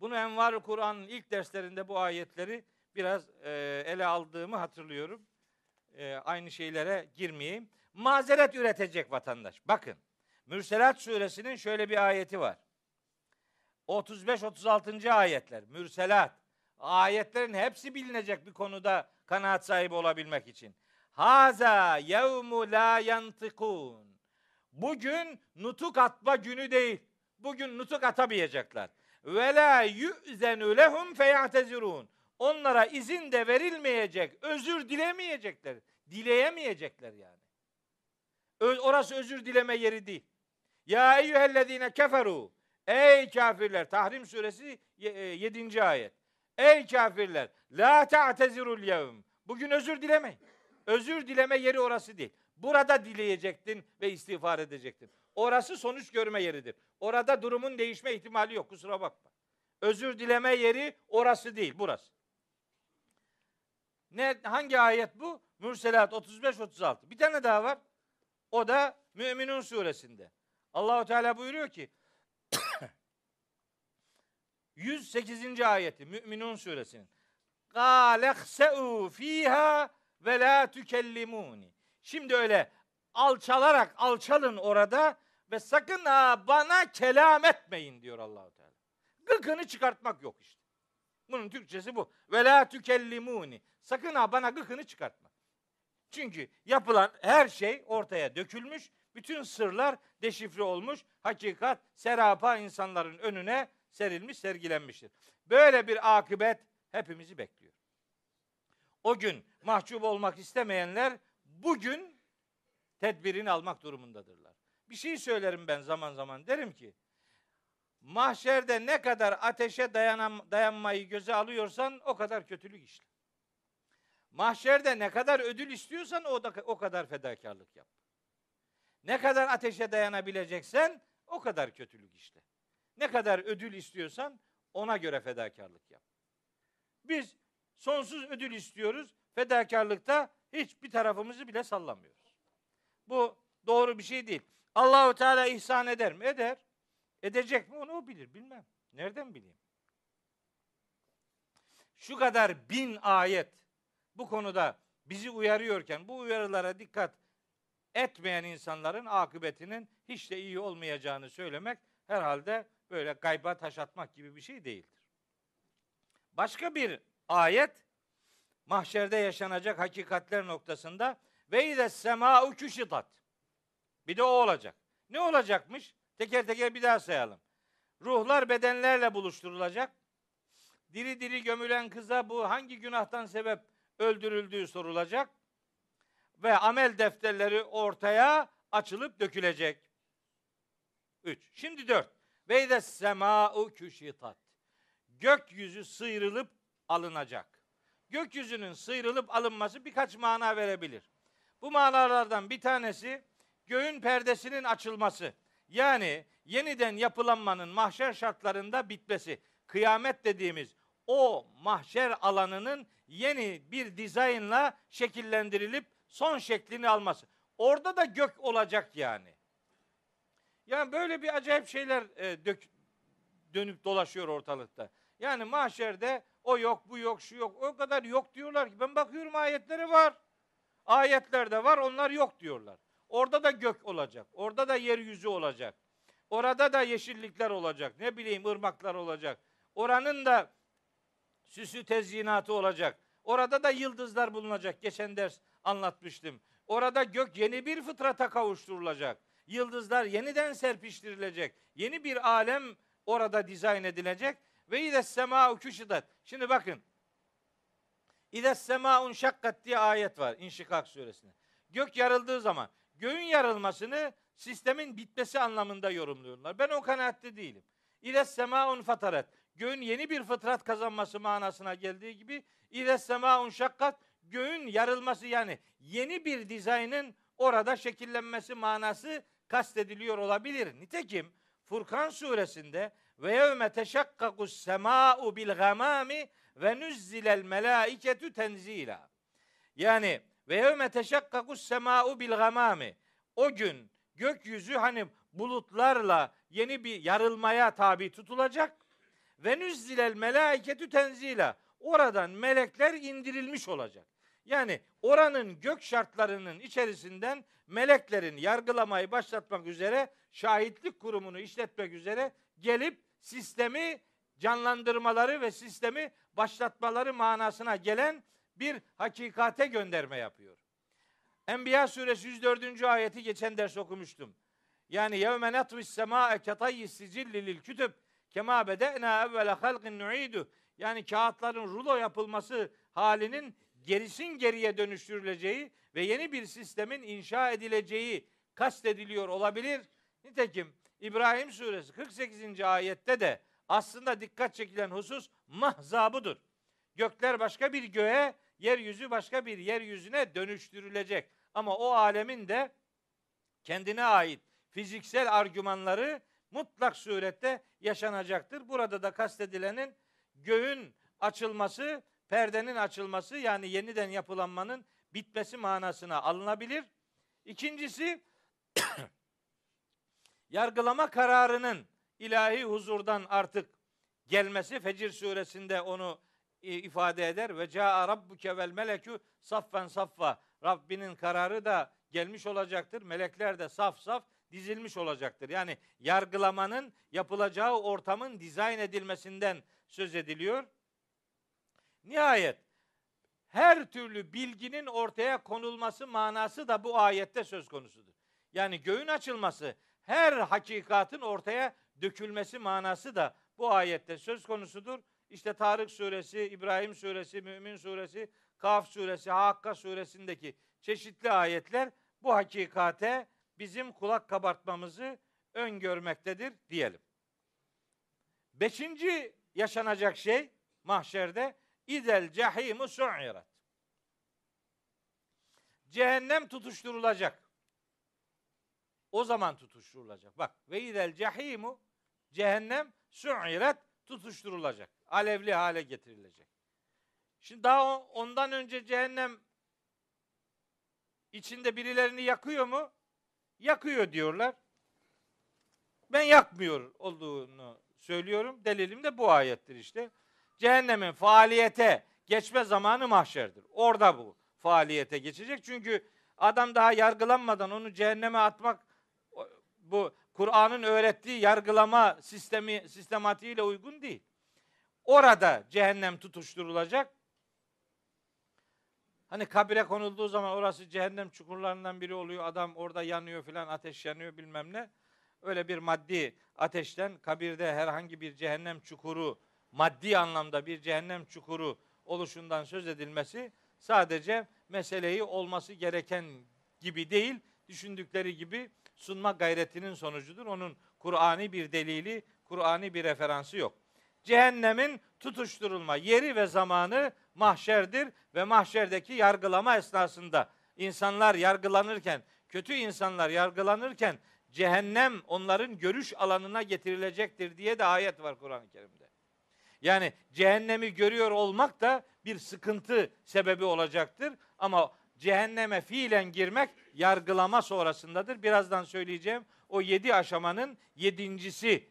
Bunu Envar Kur'an'ın ilk derslerinde bu ayetleri biraz e, ele aldığımı hatırlıyorum. E, aynı şeylere girmeyeyim. mazeret üretecek vatandaş. Bakın Mürselat suresinin şöyle bir ayeti var. 35-36. ayetler. Mürselat. Ayetlerin hepsi bilinecek bir konuda kanaat sahibi olabilmek için. Haza yevmu la yantikun. Bugün nutuk atma günü değil. Bugün nutuk atamayacaklar. Ve la yu'zenu lehum feyatezirun. Onlara izin de verilmeyecek, özür dilemeyecekler. Dileyemeyecekler yani. Orası özür dileme yeri değil. Ya eyyühellezine keferu. Ey kafirler. Tahrim suresi 7. E, ayet. Ey kafirler. La ta'tezirul yevm. Bugün özür dilemeyin. Özür dileme yeri orası değil. Burada dileyecektin ve istiğfar edecektin. Orası sonuç görme yeridir. Orada durumun değişme ihtimali yok. Kusura bakma. Özür dileme yeri orası değil, burası. Ne hangi ayet bu? Mürselat 35 36. Bir tane daha var. O da Müminun suresinde. Allahu Teala buyuruyor ki 108. ayeti Müminun suresinin. Kâlehse'û fîhâ ve lâ tükellimûni. Şimdi öyle alçalarak alçalın orada ve sakın ha bana kelam etmeyin diyor Allahu Teala. Gıkını çıkartmak yok işte. Bunun Türkçesi bu. Ve la tükellimuni. Sakın ha bana gıkını çıkartma. Çünkü yapılan her şey ortaya dökülmüş. Bütün sırlar deşifre olmuş. Hakikat serapa insanların önüne serilmiş, sergilenmiştir. Böyle bir akıbet hepimizi bekliyor. O gün mahcup olmak istemeyenler bugün tedbirini almak durumundadırlar. Bir şey söylerim ben zaman zaman derim ki mahşerde ne kadar ateşe dayanam, dayanmayı göze alıyorsan o kadar kötülük işle. Mahşerde ne kadar ödül istiyorsan o da o kadar fedakarlık yap. Ne kadar ateşe dayanabileceksen o kadar kötülük işle. Ne kadar ödül istiyorsan ona göre fedakarlık yap. Biz sonsuz ödül istiyoruz. Fedakarlıkta hiçbir tarafımızı bile sallamıyoruz. Bu doğru bir şey değil. Allahu Teala ihsan eder mi? Eder. Edecek mi? Onu bilir. Bilmem. Nereden bileyim? Şu kadar bin ayet bu konuda bizi uyarıyorken bu uyarılara dikkat etmeyen insanların akıbetinin hiç de iyi olmayacağını söylemek herhalde böyle gayba taş atmak gibi bir şey değildir. Başka bir ayet mahşerde yaşanacak hakikatler noktasında ve ize sema'u küşitat. Bir de o olacak. Ne olacakmış? Teker teker bir daha sayalım. Ruhlar bedenlerle buluşturulacak. Diri diri gömülen kıza bu hangi günahtan sebep öldürüldüğü sorulacak. Ve amel defterleri ortaya açılıp dökülecek. Üç. Şimdi dört. Ve de sema'u küşitat. Gökyüzü sıyrılıp alınacak. Gökyüzünün sıyrılıp alınması birkaç mana verebilir. Bu manalardan bir tanesi göğün perdesinin açılması. Yani yeniden yapılanmanın mahşer şartlarında bitmesi. Kıyamet dediğimiz o mahşer alanının yeni bir dizaynla şekillendirilip son şeklini alması. Orada da gök olacak yani. Yani böyle bir acayip şeyler e, dök, dönüp dolaşıyor ortalıkta. Yani mahşerde o yok, bu yok, şu yok. O kadar yok diyorlar ki ben bakıyorum ayetlere var. Ayetlerde var, onlar yok diyorlar. Orada da gök olacak. Orada da yeryüzü olacak. Orada da yeşillikler olacak. Ne bileyim ırmaklar olacak. Oranın da süsü tezyinatı olacak. Orada da yıldızlar bulunacak. Geçen ders anlatmıştım. Orada gök yeni bir fıtrata kavuşturulacak. Yıldızlar yeniden serpiştirilecek. Yeni bir alem orada dizayn edilecek. Ve ize sema küşidat. Şimdi bakın. İze sema şakkat diye ayet var İnşikak suresinde. Gök yarıldığı zaman göğün yarılmasını sistemin bitmesi anlamında yorumluyorlar. Ben o kanaatte değilim. İles semaun fataret. Göğün yeni bir fıtrat kazanması manasına geldiği gibi İles semaun şakkat. Göğün yarılması yani yeni bir dizaynın orada şekillenmesi manası kastediliyor olabilir. Nitekim Furkan suresinde ve yevme teşakkakus sema'u bil gamami ve nuzzilel melaiketu tenzila. Yani ve yevme teşakkakus sema'u bil gamami. O gün gökyüzü hani bulutlarla yeni bir yarılmaya tabi tutulacak. Ve nüzzilel melaiketü tenzila. Oradan melekler indirilmiş olacak. Yani oranın gök şartlarının içerisinden meleklerin yargılamayı başlatmak üzere şahitlik kurumunu işletmek üzere gelip sistemi canlandırmaları ve sistemi başlatmaları manasına gelen bir hakikate gönderme yapıyor. Enbiya suresi 104. ayeti geçen ders okumuştum. Yani yevme netvis sema'e ketayyi sicilli lil kütüb kema bede'na evvele halqin nu'idu. Yani kağıtların rulo yapılması halinin gerisin geriye dönüştürüleceği ve yeni bir sistemin inşa edileceği kastediliyor olabilir. Nitekim İbrahim suresi 48. ayette de aslında dikkat çekilen husus mahzabudur. Gökler başka bir göğe, yeryüzü başka bir yeryüzüne dönüştürülecek. Ama o alemin de kendine ait fiziksel argümanları mutlak surette yaşanacaktır. Burada da kastedilenin göğün açılması, perdenin açılması yani yeniden yapılanmanın bitmesi manasına alınabilir. İkincisi yargılama kararının ilahi huzurdan artık gelmesi Fecir suresinde onu ifade eder ve caa rabbuke vel melekü saffen saffa Rabbinin kararı da gelmiş olacaktır. Melekler de saf saf dizilmiş olacaktır. Yani yargılamanın yapılacağı ortamın dizayn edilmesinden söz ediliyor. Nihayet her türlü bilginin ortaya konulması manası da bu ayette söz konusudur. Yani göğün açılması, her hakikatın ortaya dökülmesi manası da bu ayette söz konusudur. İşte Tarık suresi, İbrahim suresi, Mümin suresi, Kaf suresi, Hakka suresindeki çeşitli ayetler bu hakikate bizim kulak kabartmamızı öngörmektedir diyelim. Beşinci yaşanacak şey mahşerde İzel cahimu su'irat. Cehennem tutuşturulacak. O zaman tutuşturulacak. Bak ve idel cahimu cehennem su'irat tutuşturulacak. Alevli hale getirilecek. Şimdi daha ondan önce cehennem içinde birilerini yakıyor mu? Yakıyor diyorlar. Ben yakmıyor olduğunu söylüyorum. Delilim de bu ayettir işte. Cehennemin faaliyete geçme zamanı mahşerdir. Orada bu faaliyete geçecek. Çünkü adam daha yargılanmadan onu cehenneme atmak bu Kur'an'ın öğrettiği yargılama sistemi sistematiğiyle uygun değil. Orada cehennem tutuşturulacak. Hani kabire konulduğu zaman orası cehennem çukurlarından biri oluyor. Adam orada yanıyor filan ateş yanıyor bilmem ne. Öyle bir maddi ateşten kabirde herhangi bir cehennem çukuru maddi anlamda bir cehennem çukuru oluşundan söz edilmesi sadece meseleyi olması gereken gibi değil, düşündükleri gibi sunma gayretinin sonucudur. Onun Kur'ani bir delili, Kur'ani bir referansı yok. Cehennemin tutuşturulma yeri ve zamanı mahşerdir ve mahşerdeki yargılama esnasında insanlar yargılanırken, kötü insanlar yargılanırken cehennem onların görüş alanına getirilecektir diye de ayet var Kur'an-ı Kerim'de. Yani cehennemi görüyor olmak da bir sıkıntı sebebi olacaktır. Ama cehenneme fiilen girmek yargılama sonrasındadır. Birazdan söyleyeceğim o yedi aşamanın yedincisi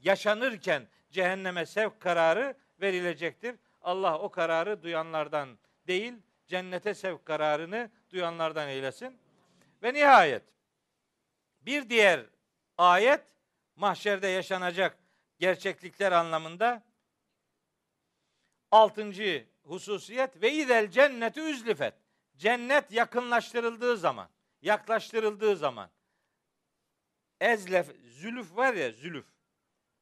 yaşanırken cehenneme sevk kararı verilecektir. Allah o kararı duyanlardan değil, cennete sevk kararını duyanlardan eylesin. Ve nihayet bir diğer ayet mahşerde yaşanacak gerçeklikler anlamında Altıncı hususiyet ve idel cenneti üzlifet. Cennet yakınlaştırıldığı zaman, yaklaştırıldığı zaman ezlef, zülüf var ya zülüf.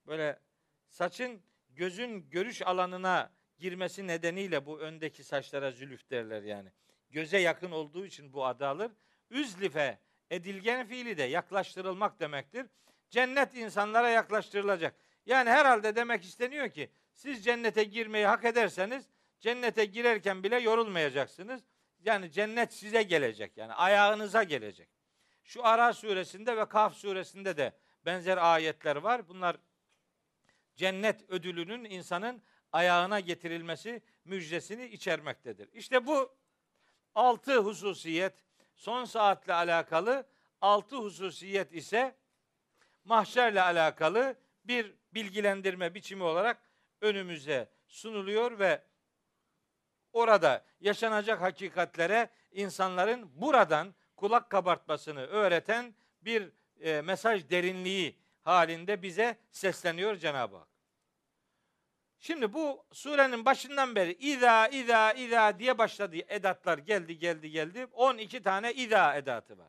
Böyle saçın gözün görüş alanına girmesi nedeniyle bu öndeki saçlara zülüf derler yani. Göze yakın olduğu için bu adı alır. Üzlife edilgen fiili de yaklaştırılmak demektir. Cennet insanlara yaklaştırılacak. Yani herhalde demek isteniyor ki siz cennete girmeyi hak ederseniz cennete girerken bile yorulmayacaksınız. Yani cennet size gelecek yani ayağınıza gelecek. Şu Ara suresinde ve Kaf suresinde de benzer ayetler var. Bunlar cennet ödülünün insanın ayağına getirilmesi müjdesini içermektedir. İşte bu altı hususiyet son saatle alakalı altı hususiyet ise mahşerle alakalı bir bilgilendirme biçimi olarak önümüze sunuluyor ve orada yaşanacak hakikatlere insanların buradan kulak kabartmasını öğreten bir e, mesaj derinliği halinde bize sesleniyor Cenab-ı Hak. Şimdi bu surenin başından beri iza iza iza diye başladı edatlar geldi geldi geldi. 12 tane iza edatı var.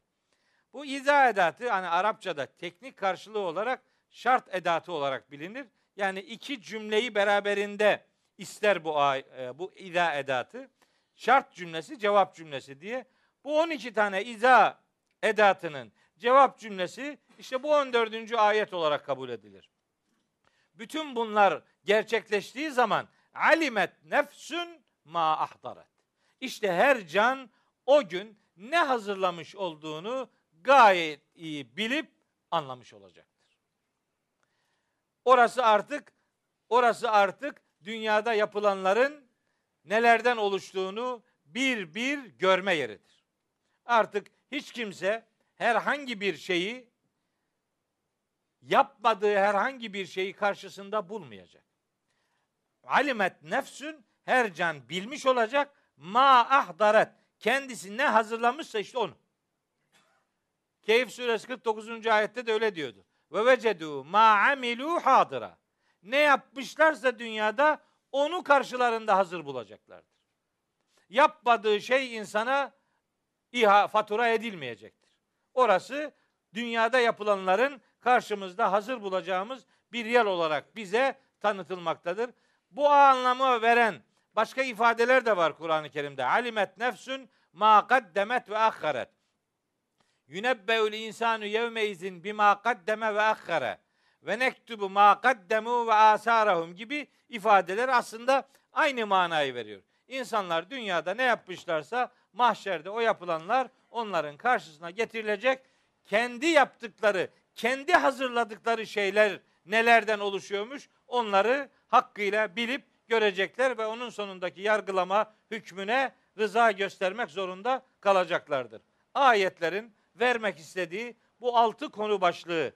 Bu iza edatı hani Arapçada teknik karşılığı olarak şart edatı olarak bilinir. Yani iki cümleyi beraberinde ister bu e, bu iza edatı. Şart cümlesi, cevap cümlesi diye. Bu 12 tane iza edatının cevap cümlesi işte bu 14. ayet olarak kabul edilir. Bütün bunlar gerçekleştiği zaman alimet nefsün ma ahdaret. İşte her can o gün ne hazırlamış olduğunu gayet iyi bilip anlamış olacaktır. Orası artık orası artık dünyada yapılanların nelerden oluştuğunu bir bir görme yeridir. Artık hiç kimse herhangi bir şeyi yapmadığı herhangi bir şeyi karşısında bulmayacak. Alimet nefsün her can bilmiş olacak. Ma ahdaret kendisi ne hazırlamışsa işte onu. Keyif suresi 49. ayette de öyle diyordu. Ve vecedu ma amilu hadıra. Ne yapmışlarsa dünyada onu karşılarında hazır bulacaklardır. Yapmadığı şey insana iha fatura edilmeyecektir. Orası dünyada yapılanların karşımızda hazır bulacağımız bir yer olarak bize tanıtılmaktadır. Bu anlamı veren başka ifadeler de var Kur'an-ı Kerim'de. Alimet nefsün ma kaddemet ve akharet. Yunebbeul insanu yevme izin bima kaddeme ve akhare ve nektubu ma kaddemu ve asarahum gibi ifadeler aslında aynı manayı veriyor. İnsanlar dünyada ne yapmışlarsa mahşerde o yapılanlar onların karşısına getirilecek. Kendi yaptıkları, kendi hazırladıkları şeyler nelerden oluşuyormuş onları hakkıyla bilip görecekler ve onun sonundaki yargılama hükmüne rıza göstermek zorunda kalacaklardır. Ayetlerin vermek istediği bu altı konu başlığı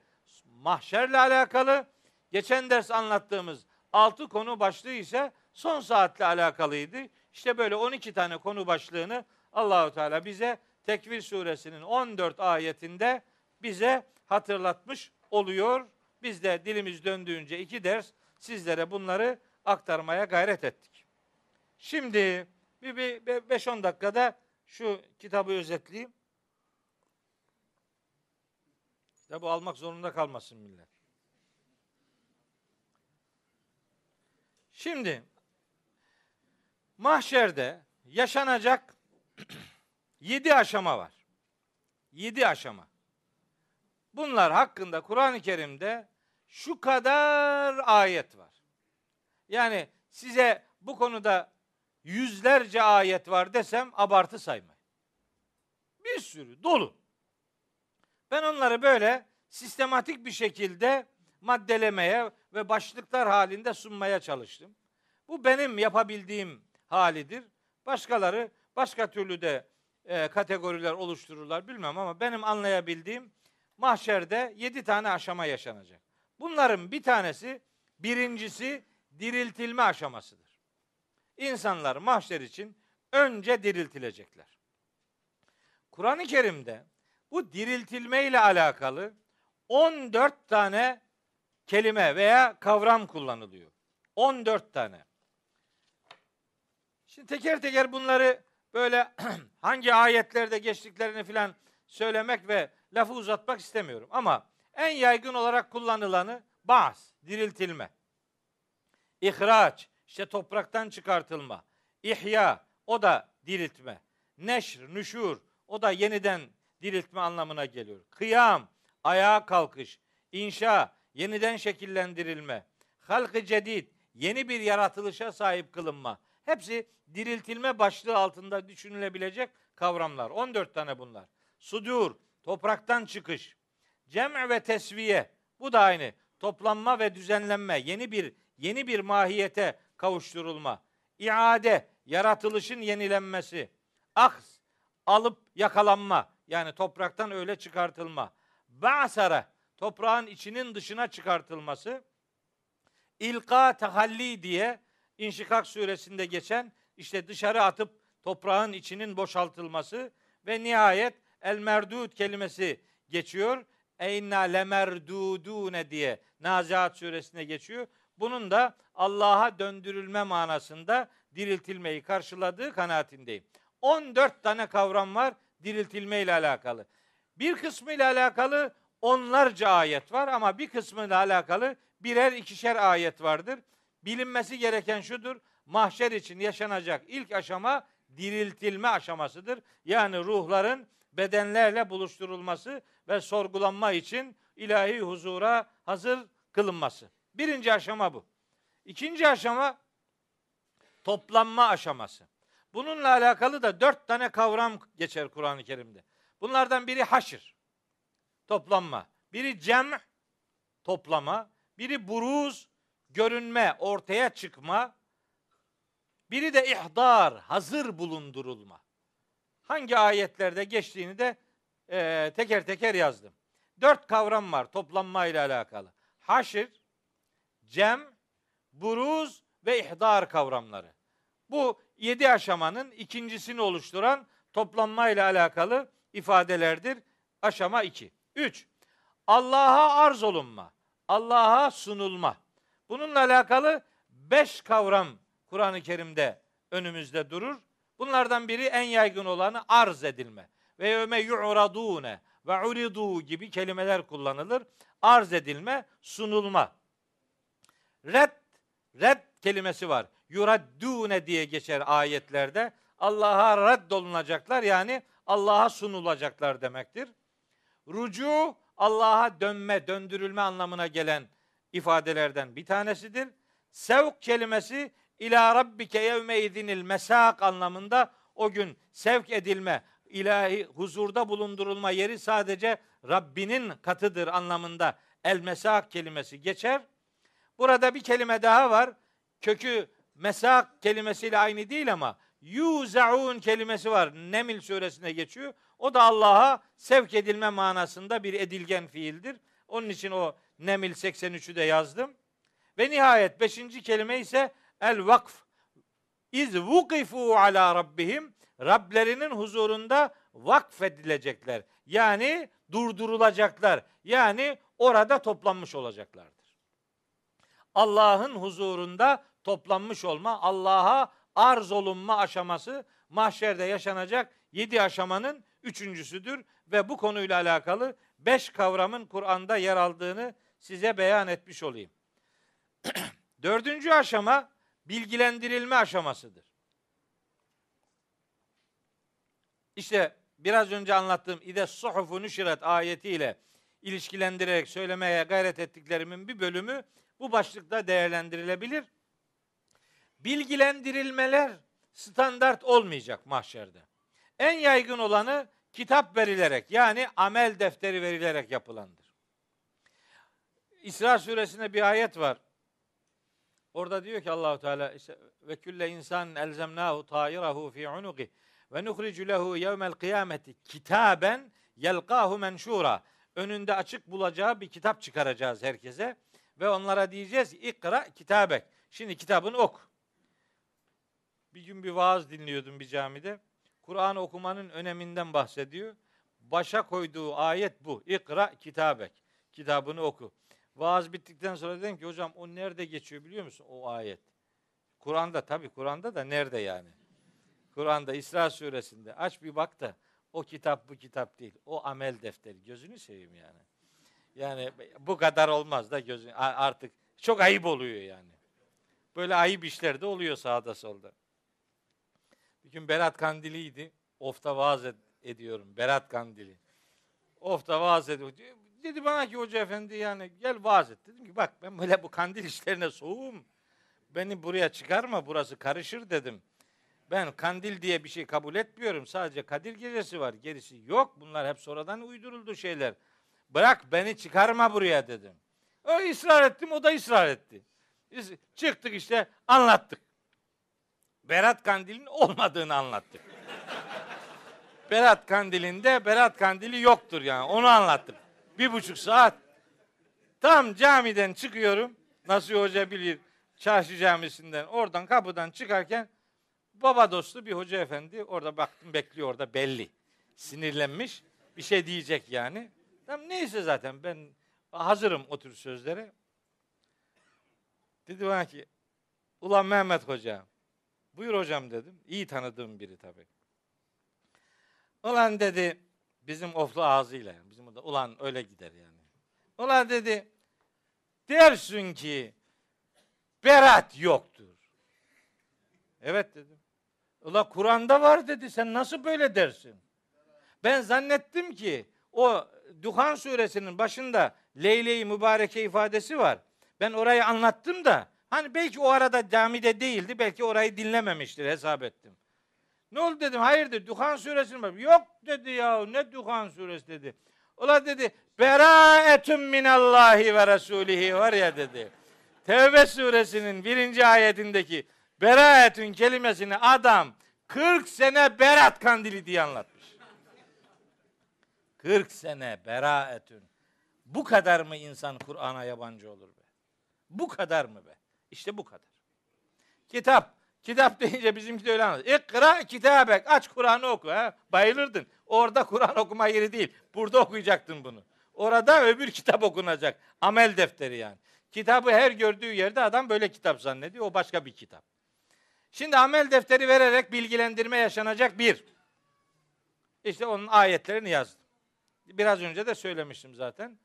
mahşerle alakalı. Geçen ders anlattığımız altı konu başlığı ise son saatle alakalıydı. İşte böyle 12 tane konu başlığını Allahu Teala bize Tekvir suresinin 14 ayetinde bize hatırlatmış oluyor. Biz de dilimiz döndüğünce iki ders sizlere bunları aktarmaya gayret ettik. Şimdi bir 5-10 dakikada şu kitabı özetleyeyim. Kitabı almak zorunda kalmasın millet. Şimdi mahşerde yaşanacak yedi aşama var. Yedi aşama. Bunlar hakkında Kur'an-ı Kerim'de şu kadar ayet var. Yani size bu konuda yüzlerce ayet var desem abartı saymayın. Bir sürü dolu. Ben onları böyle sistematik bir şekilde maddelemeye ve başlıklar halinde sunmaya çalıştım. Bu benim yapabildiğim halidir. Başkaları başka türlü de e, kategoriler oluştururlar bilmem ama benim anlayabildiğim mahşerde yedi tane aşama yaşanacak. Bunların bir tanesi birincisi diriltilme aşamasıdır. İnsanlar mahşer için önce diriltilecekler. Kur'an-ı Kerim'de bu diriltilme ile alakalı 14 tane kelime veya kavram kullanılıyor. 14 tane. Şimdi teker teker bunları böyle hangi ayetlerde geçtiklerini filan söylemek ve lafı uzatmak istemiyorum. Ama en yaygın olarak kullanılanı baz, diriltilme. İhraç, işte topraktan çıkartılma. İhya, o da diriltme. Neşr, nüşur, o da yeniden diriltme anlamına geliyor. Kıyam, ayağa kalkış. İnşa, yeniden şekillendirilme. Halkı cedid, yeni bir yaratılışa sahip kılınma. Hepsi diriltilme başlığı altında düşünülebilecek kavramlar. 14 tane bunlar. Sudur, topraktan çıkış. Cem ve tesviye, bu da aynı. Toplanma ve düzenlenme, yeni bir yeni bir mahiyete kavuşturulma. İade, yaratılışın yenilenmesi. Ahs, alıp yakalanma. Yani topraktan öyle çıkartılma. Ba'sara, toprağın içinin dışına çıkartılması. İlka tahalli diye İnşikak suresinde geçen işte dışarı atıp toprağın içinin boşaltılması ve nihayet el merdud kelimesi geçiyor. Eyna lemerdudune diye Nazihat suresine geçiyor. Bunun da Allah'a döndürülme manasında diriltilmeyi karşıladığı kanaatindeyim. 14 tane kavram var diriltilme ile alakalı. Bir kısmı ile alakalı onlarca ayet var ama bir kısmı ile alakalı birer ikişer ayet vardır. Bilinmesi gereken şudur. Mahşer için yaşanacak ilk aşama diriltilme aşamasıdır. Yani ruhların bedenlerle buluşturulması ve sorgulanma için ilahi huzura hazır kılınması. Birinci aşama bu. İkinci aşama toplanma aşaması. Bununla alakalı da dört tane kavram geçer Kur'an-ı Kerim'de. Bunlardan biri haşir, toplanma. Biri cem, toplama. Biri buruz, görünme, ortaya çıkma. Biri de ihdar, hazır bulundurulma. Hangi ayetlerde geçtiğini de e, teker teker yazdım. Dört kavram var toplanma ile alakalı. Haşir, cem, buruz ve ihdar kavramları. Bu yedi aşamanın ikincisini oluşturan toplanma ile alakalı ifadelerdir. Aşama iki. Üç, Allah'a arz olunma, Allah'a sunulma. Bununla alakalı beş kavram Kur'an-ı Kerim'de önümüzde durur. Bunlardan biri en yaygın olanı arz edilme. Ve yevme yu'radune ve uridu gibi kelimeler kullanılır. Arz edilme, sunulma. Red, red kelimesi var. Yuraddune diye geçer ayetlerde. Allah'a reddolunacaklar yani Allah'a sunulacaklar demektir. Rucu Allah'a dönme, döndürülme anlamına gelen ifadelerden bir tanesidir. Sevk kelimesi ila rabbike yevme idinil mesak anlamında o gün sevk edilme, ilahi huzurda bulundurulma yeri sadece Rabbinin katıdır anlamında el mesak kelimesi geçer. Burada bir kelime daha var. Kökü mesak kelimesiyle aynı değil ama yuzaun kelimesi var. Nemil suresine geçiyor. O da Allah'a sevk edilme manasında bir edilgen fiildir. Onun için o Nemil 83'ü de yazdım. Ve nihayet beşinci kelime ise el vakf. İz vukifu ala rabbihim. Rablerinin huzurunda vakfedilecekler. Yani durdurulacaklar. Yani orada toplanmış olacaklardır. Allah'ın huzurunda toplanmış olma, Allah'a arz olunma aşaması mahşerde yaşanacak yedi aşamanın üçüncüsüdür ve bu konuyla alakalı beş kavramın Kur'an'da yer aldığını size beyan etmiş olayım. Dördüncü aşama bilgilendirilme aşamasıdır. İşte biraz önce anlattığım İde suhufu nüşiret ayetiyle ilişkilendirerek söylemeye gayret ettiklerimin bir bölümü bu başlıkta değerlendirilebilir. Bilgilendirilmeler standart olmayacak mahşerde. En yaygın olanı kitap verilerek yani amel defteri verilerek yapılandır. İsra suresinde bir ayet var. Orada diyor ki Allahu Teala işte ve külle insan elzemnahu tayirahu fi unuki ve nuhricu lehu yevmel kıyameti kitaben yelqahu menşura. Önünde açık bulacağı bir kitap çıkaracağız herkese ve onlara diyeceğiz ikra kitabek. Şimdi kitabını oku. Bir gün bir vaaz dinliyordum bir camide. Kur'an okumanın öneminden bahsediyor. Başa koyduğu ayet bu. İkra kitabek. Kitabını oku. Vaaz bittikten sonra dedim ki hocam o nerede geçiyor biliyor musun o ayet? Kur'an'da tabi Kur'an'da da nerede yani? Kur'an'da İsra suresinde aç bir bak da o kitap bu kitap değil. O amel defteri. Gözünü seveyim yani. Yani bu kadar olmaz da gözün artık çok ayıp oluyor yani. Böyle ayıp işler de oluyor sağda solda. Bir gün Berat Kandili'ydi. Ofta vaaz ed- ediyorum. Berat Kandili. Ofta vaaz ediyor. Dedi bana ki hoca efendi yani gel vaaz et. Dedim ki bak ben böyle bu kandil işlerine soğuğum. Beni buraya çıkarma burası karışır dedim. Ben kandil diye bir şey kabul etmiyorum. Sadece Kadir gecesi var. Gerisi yok. Bunlar hep sonradan uyduruldu şeyler. Bırak beni çıkarma buraya dedim. Öyle ısrar ettim. O da ısrar etti. Biz çıktık işte anlattık. Berat Kandil'in olmadığını anlattık. Berat Kandil'inde Berat Kandili yoktur yani. Onu anlattık. Bir buçuk saat. Tam camiden çıkıyorum. Nasıl Hoca bilir. Çarşı camisinden oradan kapıdan çıkarken baba dostu bir hoca efendi orada baktım bekliyor orada belli. Sinirlenmiş. Bir şey diyecek yani. Tamam neyse zaten ben hazırım o tür sözlere. Dedi bana ki ulan Mehmet Hoca buyur hocam dedim. İyi tanıdığım biri tabii. Ulan dedi bizim oflu ağzıyla yani bizim da ulan öyle gider yani. Ulan dedi dersin ki berat yoktur. Evet dedim. Ula Kur'an'da var dedi. Sen nasıl böyle dersin? Ben zannettim ki o Duhan suresinin başında Leyle-i Mübareke ifadesi var. Ben orayı anlattım da hani belki o arada camide değildi. Belki orayı dinlememiştir hesap ettim. Ne oldu dedim. Hayırdır Duhan suresinin var. Yok dedi ya ne Duhan suresi dedi. Ola dedi beraetun minallahi ve rasulihi var ya dedi. Tevbe suresinin birinci ayetindeki beraetün kelimesini adam 40 sene berat kandili diye anlatmış. 40 sene beraetün. Bu kadar mı insan Kur'an'a yabancı olur be? Bu kadar mı be? İşte bu kadar. Kitap. Kitap deyince bizimki de öyle anlar. İkra kitabek. Aç Kur'an'ı oku. Ha? Bayılırdın. Orada Kur'an okuma yeri değil. Burada okuyacaktın bunu. Orada öbür kitap okunacak. Amel defteri yani. Kitabı her gördüğü yerde adam böyle kitap zannediyor. O başka bir kitap. Şimdi amel defteri vererek bilgilendirme yaşanacak bir. İşte onun ayetlerini yazdım. Biraz önce de söylemiştim zaten.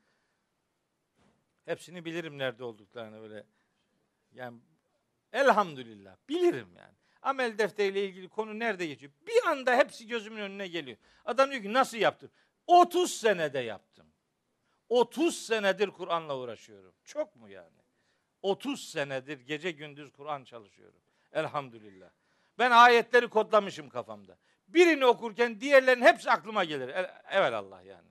Hepsini bilirim nerede olduklarını böyle. Yani elhamdülillah bilirim yani. Amel defteriyle ilgili konu nerede geçiyor? Bir anda hepsi gözümün önüne geliyor. Adam diyor ki nasıl yaptım? 30 senede yaptım. 30 senedir Kur'an'la uğraşıyorum. Çok mu yani? 30 senedir gece gündüz Kur'an çalışıyorum. Elhamdülillah. Ben ayetleri kodlamışım kafamda. Birini okurken diğerlerin hepsi aklıma gelir. Evet Allah yani.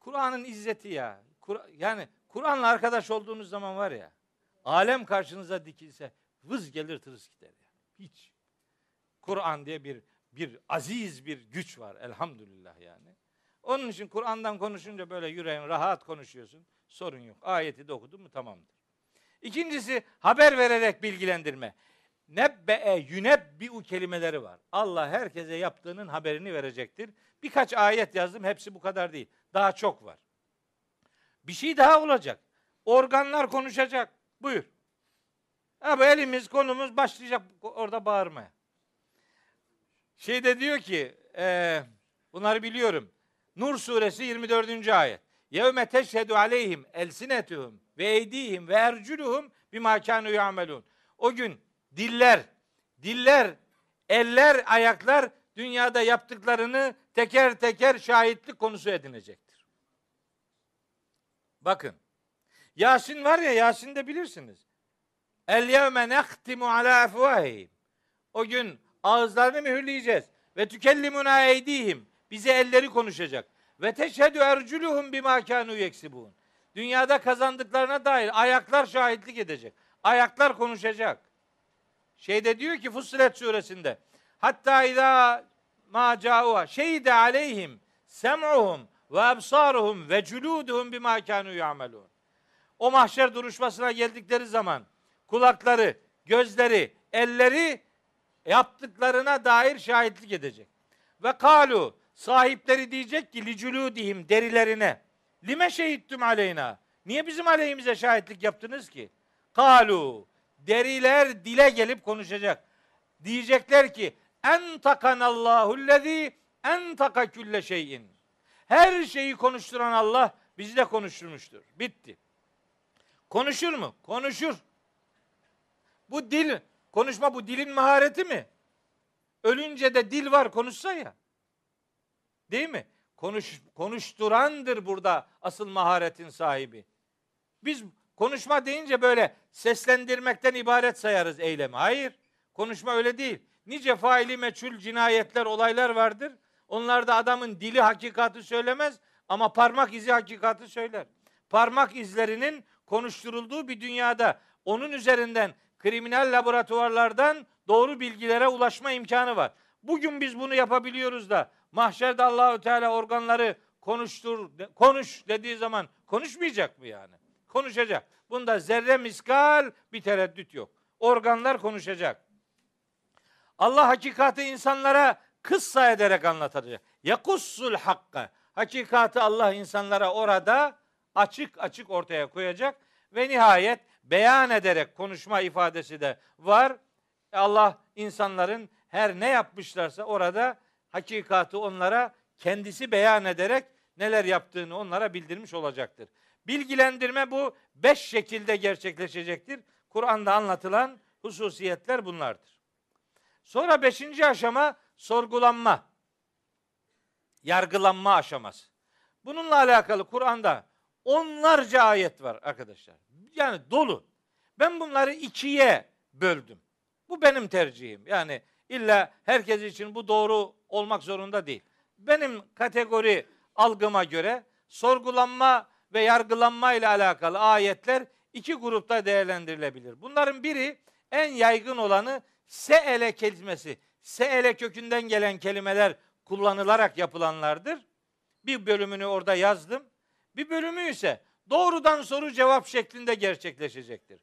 Kur'an'ın izzeti ya. Kur yani Kur'an'la arkadaş olduğunuz zaman var ya. Alem karşınıza dikilse vız gelir tırıs gider yani. Hiç. Kur'an diye bir bir aziz bir güç var elhamdülillah yani. Onun için Kur'an'dan konuşunca böyle yüreğin rahat konuşuyorsun. Sorun yok. Ayeti de okudun mu tamamdır. İkincisi haber vererek bilgilendirme. Nebbe'e yünebbi'u kelimeleri var. Allah herkese yaptığının haberini verecektir. Birkaç ayet yazdım. Hepsi bu kadar değil. Daha çok var. Bir şey daha olacak. Organlar konuşacak. Buyur. Ha bu elimiz konumuz başlayacak orada bağırmaya. Şey de diyor ki e, bunları biliyorum. Nur suresi 24. ayet. Yevme teşhedü aleyhim elsinetuhum ve eydihim ve erculuhum bima kanu yamelun. O gün diller, diller, eller, ayaklar dünyada yaptıklarını teker teker şahitlik konusu edinecektir. Bakın. Yasin var ya Yasin de bilirsiniz. El yevme nehtimu ala efvahihim. O gün ağızlarını mühürleyeceğiz. Ve tükellimuna eydihim. Bize elleri konuşacak. Ve teşhedü erculuhum bima kanu yeksibun. Dünyada kazandıklarına dair ayaklar şahitlik edecek. Ayaklar konuşacak. Şeyde diyor ki Fussilet suresinde hatta izâ ma câuha şehide aleyhim sem'uhum ve absaruhum ve culuduhum bima kanu ya'melun. O mahşer duruşmasına geldikleri zaman kulakları, gözleri, elleri yaptıklarına dair şahitlik edecek. Ve kalu sahipleri diyecek ki liculudihim derilerine lime şehittüm aleyna. Niye bizim aleyhimize şahitlik yaptınız ki? Kalu deriler dile gelip konuşacak. Diyecekler ki en takanallahu lezi en taka külle şeyin. Her şeyi konuşturan Allah bizi de konuşturmuştur. Bitti. Konuşur mu? Konuşur. Bu dil, konuşma bu dilin mahareti mi? Ölünce de dil var konuşsa ya. Değil mi? Konuş, konuşturandır burada asıl maharetin sahibi. Biz konuşma deyince böyle seslendirmekten ibaret sayarız eylemi. Hayır. Konuşma öyle değil. Nice faili meçhul cinayetler, olaylar vardır. Onlarda adamın dili hakikati söylemez ama parmak izi hakikati söyler. Parmak izlerinin konuşturulduğu bir dünyada onun üzerinden kriminal laboratuvarlardan doğru bilgilere ulaşma imkanı var. Bugün biz bunu yapabiliyoruz da mahşerde Allahü Teala organları konuştur konuş dediği zaman konuşmayacak mı yani? Konuşacak. Bunda zerre miskal bir tereddüt yok. Organlar konuşacak. Allah hakikati insanlara kıssa ederek anlatacak. Yakussul hakka. Hakikati Allah insanlara orada açık açık ortaya koyacak ve nihayet beyan ederek konuşma ifadesi de var. Allah insanların her ne yapmışlarsa orada hakikati onlara kendisi beyan ederek neler yaptığını onlara bildirmiş olacaktır. Bilgilendirme bu beş şekilde gerçekleşecektir. Kur'an'da anlatılan hususiyetler bunlardır. Sonra beşinci aşama sorgulanma, yargılanma aşaması. Bununla alakalı Kur'an'da onlarca ayet var arkadaşlar. Yani dolu. Ben bunları ikiye böldüm. Bu benim tercihim. Yani illa herkes için bu doğru olmak zorunda değil. Benim kategori algıma göre sorgulanma ve yargılanma ile alakalı ayetler iki grupta değerlendirilebilir. Bunların biri en yaygın olanı seele kelimesi. Seele kökünden gelen kelimeler kullanılarak yapılanlardır. Bir bölümünü orada yazdım. Bir bölümü ise doğrudan soru cevap şeklinde gerçekleşecektir.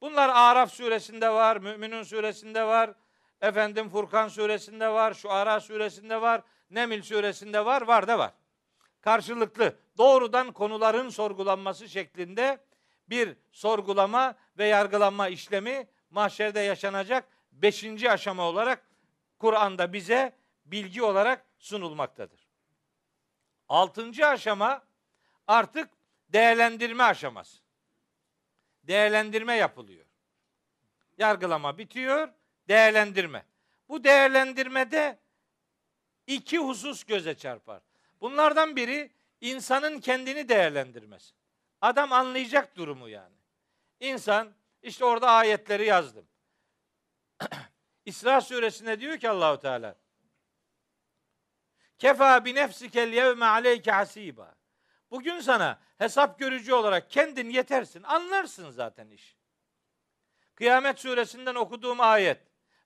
Bunlar Araf suresinde var, Müminun suresinde var, efendim Furkan suresinde var, Şuara suresinde var, Nemil suresinde var, var da var. Karşılıklı doğrudan konuların sorgulanması şeklinde bir sorgulama ve yargılanma işlemi mahşerde yaşanacak beşinci aşama olarak Kur'an'da bize bilgi olarak sunulmaktadır. Altıncı aşama artık değerlendirme aşaması. Değerlendirme yapılıyor. Yargılama bitiyor, değerlendirme. Bu değerlendirmede iki husus göze çarpar. Bunlardan biri insanın kendini değerlendirmesi. Adam anlayacak durumu yani. İnsan işte orada ayetleri yazdım. İsra suresinde diyor ki Allahu Teala Kefa bi nefsikel yevme aleyke hasiba. Bugün sana hesap görücü olarak kendin yetersin. Anlarsın zaten iş. Kıyamet suresinden okuduğum ayet.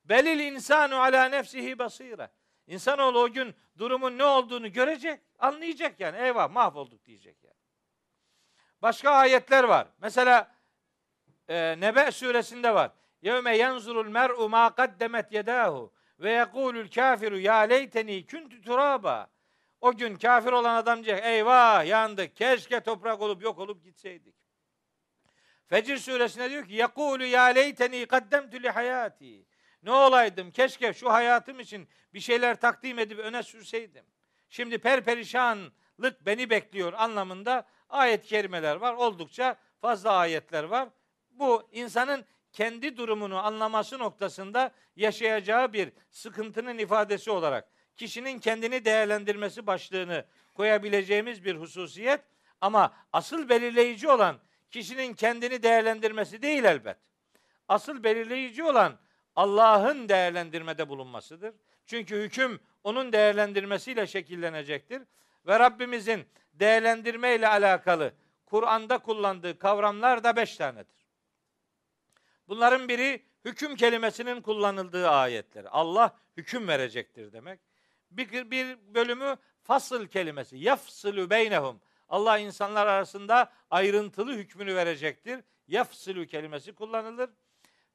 Belil insanu ala nefsihi basira. İnsanoğlu o gün durumun ne olduğunu görecek, anlayacak yani. Eyvah mahvolduk diyecek yani. Başka ayetler var. Mesela e, Nebe suresinde var. Yevme yanzurul mer'u ma kaddemet yedahu ve yekulul kafiru ya leyteni kuntu turaba. O gün kafir olan adam diyecek eyvah yandık keşke toprak olup yok olup gitseydik. Fecir suresinde diyor ki yekulu ya leyteni kaddemtu li hayati. Ne olaydım keşke şu hayatım için bir şeyler takdim edip öne sürseydim. Şimdi perperişanlık beni bekliyor anlamında ayet-i kerimeler var. Oldukça fazla ayetler var. Bu insanın kendi durumunu anlaması noktasında yaşayacağı bir sıkıntının ifadesi olarak kişinin kendini değerlendirmesi başlığını koyabileceğimiz bir hususiyet ama asıl belirleyici olan kişinin kendini değerlendirmesi değil elbet. Asıl belirleyici olan Allah'ın değerlendirmede bulunmasıdır. Çünkü hüküm onun değerlendirmesiyle şekillenecektir. Ve Rabbimizin değerlendirme ile alakalı Kur'an'da kullandığı kavramlar da beş tanedir. Bunların biri hüküm kelimesinin kullanıldığı ayetler. Allah hüküm verecektir demek. Bir, bir bölümü fasıl kelimesi. Yafsılü beynehum. Allah insanlar arasında ayrıntılı hükmünü verecektir. Yafsılü kelimesi kullanılır.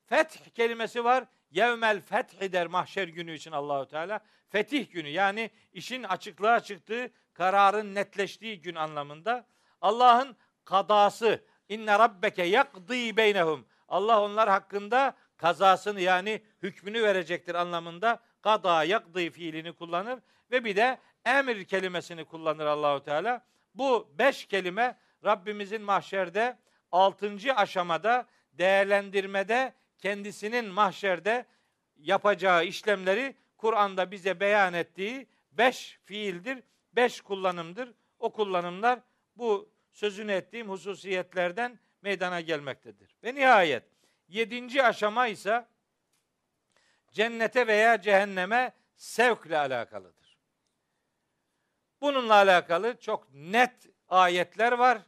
Feth kelimesi var. Yevmel fethi der mahşer günü için Allahu Teala. Fetih günü yani işin açıklığa çıktığı, kararın netleştiği gün anlamında. Allah'ın kadası. İnne rabbeke yakdi beynehum. Allah onlar hakkında kazasını yani hükmünü verecektir anlamında kada yakdi fiilini kullanır ve bir de emir kelimesini kullanır Allahu Teala. Bu beş kelime Rabbimizin mahşerde altıncı aşamada değerlendirmede kendisinin mahşerde yapacağı işlemleri Kur'an'da bize beyan ettiği beş fiildir, beş kullanımdır. O kullanımlar bu sözünü ettiğim hususiyetlerden meydana gelmektedir. Ve nihayet yedinci aşama ise cennete veya cehenneme sevkle alakalıdır. Bununla alakalı çok net ayetler var.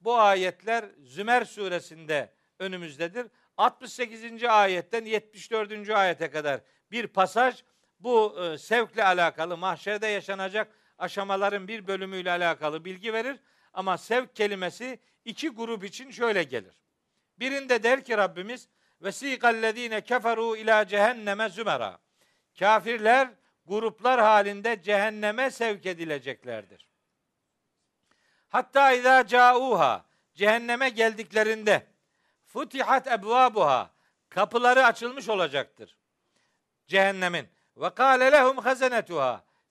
Bu ayetler Zümer suresinde önümüzdedir. 68. ayetten 74. ayete kadar bir pasaj bu e, sevkle alakalı mahşerde yaşanacak aşamaların bir bölümüyle alakalı bilgi verir. Ama sevk kelimesi iki grup için şöyle gelir. Birinde der ki Rabbimiz vesikallezine keferu ila cehenneme zümera. Kafirler gruplar halinde cehenneme sevk edileceklerdir. Hatta izâ câuha cehenneme geldiklerinde futihat ebvabuha kapıları açılmış olacaktır. Cehennemin ve kâle lehum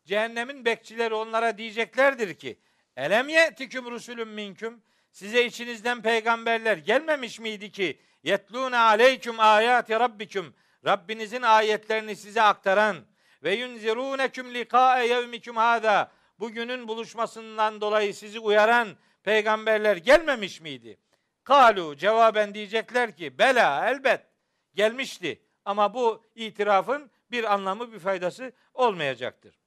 cehennemin bekçileri onlara diyeceklerdir ki elem ye'tiküm rusulüm minküm size içinizden peygamberler gelmemiş miydi ki yetlûne aleyküm ayati rabbiküm Rabbinizin ayetlerini size aktaran ve yunzirûneküm likâe yevmiküm hâzâ bugünün buluşmasından dolayı sizi uyaran peygamberler gelmemiş miydi? Kalu cevaben diyecekler ki bela elbet gelmişti ama bu itirafın bir anlamı bir faydası olmayacaktır.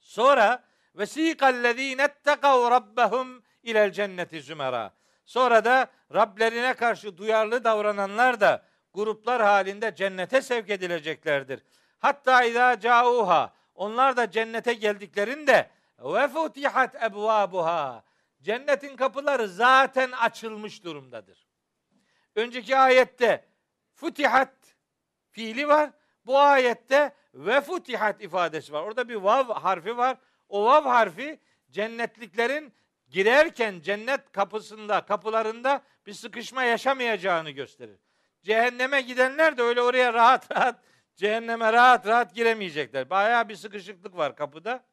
Sonra vesikallezine ettekav rabbehum ilel cenneti zümera. Sonra da Rablerine karşı duyarlı davrananlar da gruplar halinde cennete sevk edileceklerdir. Hatta izâ cauha onlar da cennete geldiklerinde ve futihat ebvabuha cennetin kapıları zaten açılmış durumdadır. Önceki ayette futihat fiili var. Bu ayette ve futihat ifadesi var. Orada bir vav harfi var. O vav harfi cennetliklerin girerken cennet kapısında, kapılarında bir sıkışma yaşamayacağını gösterir. Cehenneme gidenler de öyle oraya rahat rahat cehenneme rahat rahat giremeyecekler. Bayağı bir sıkışıklık var kapıda.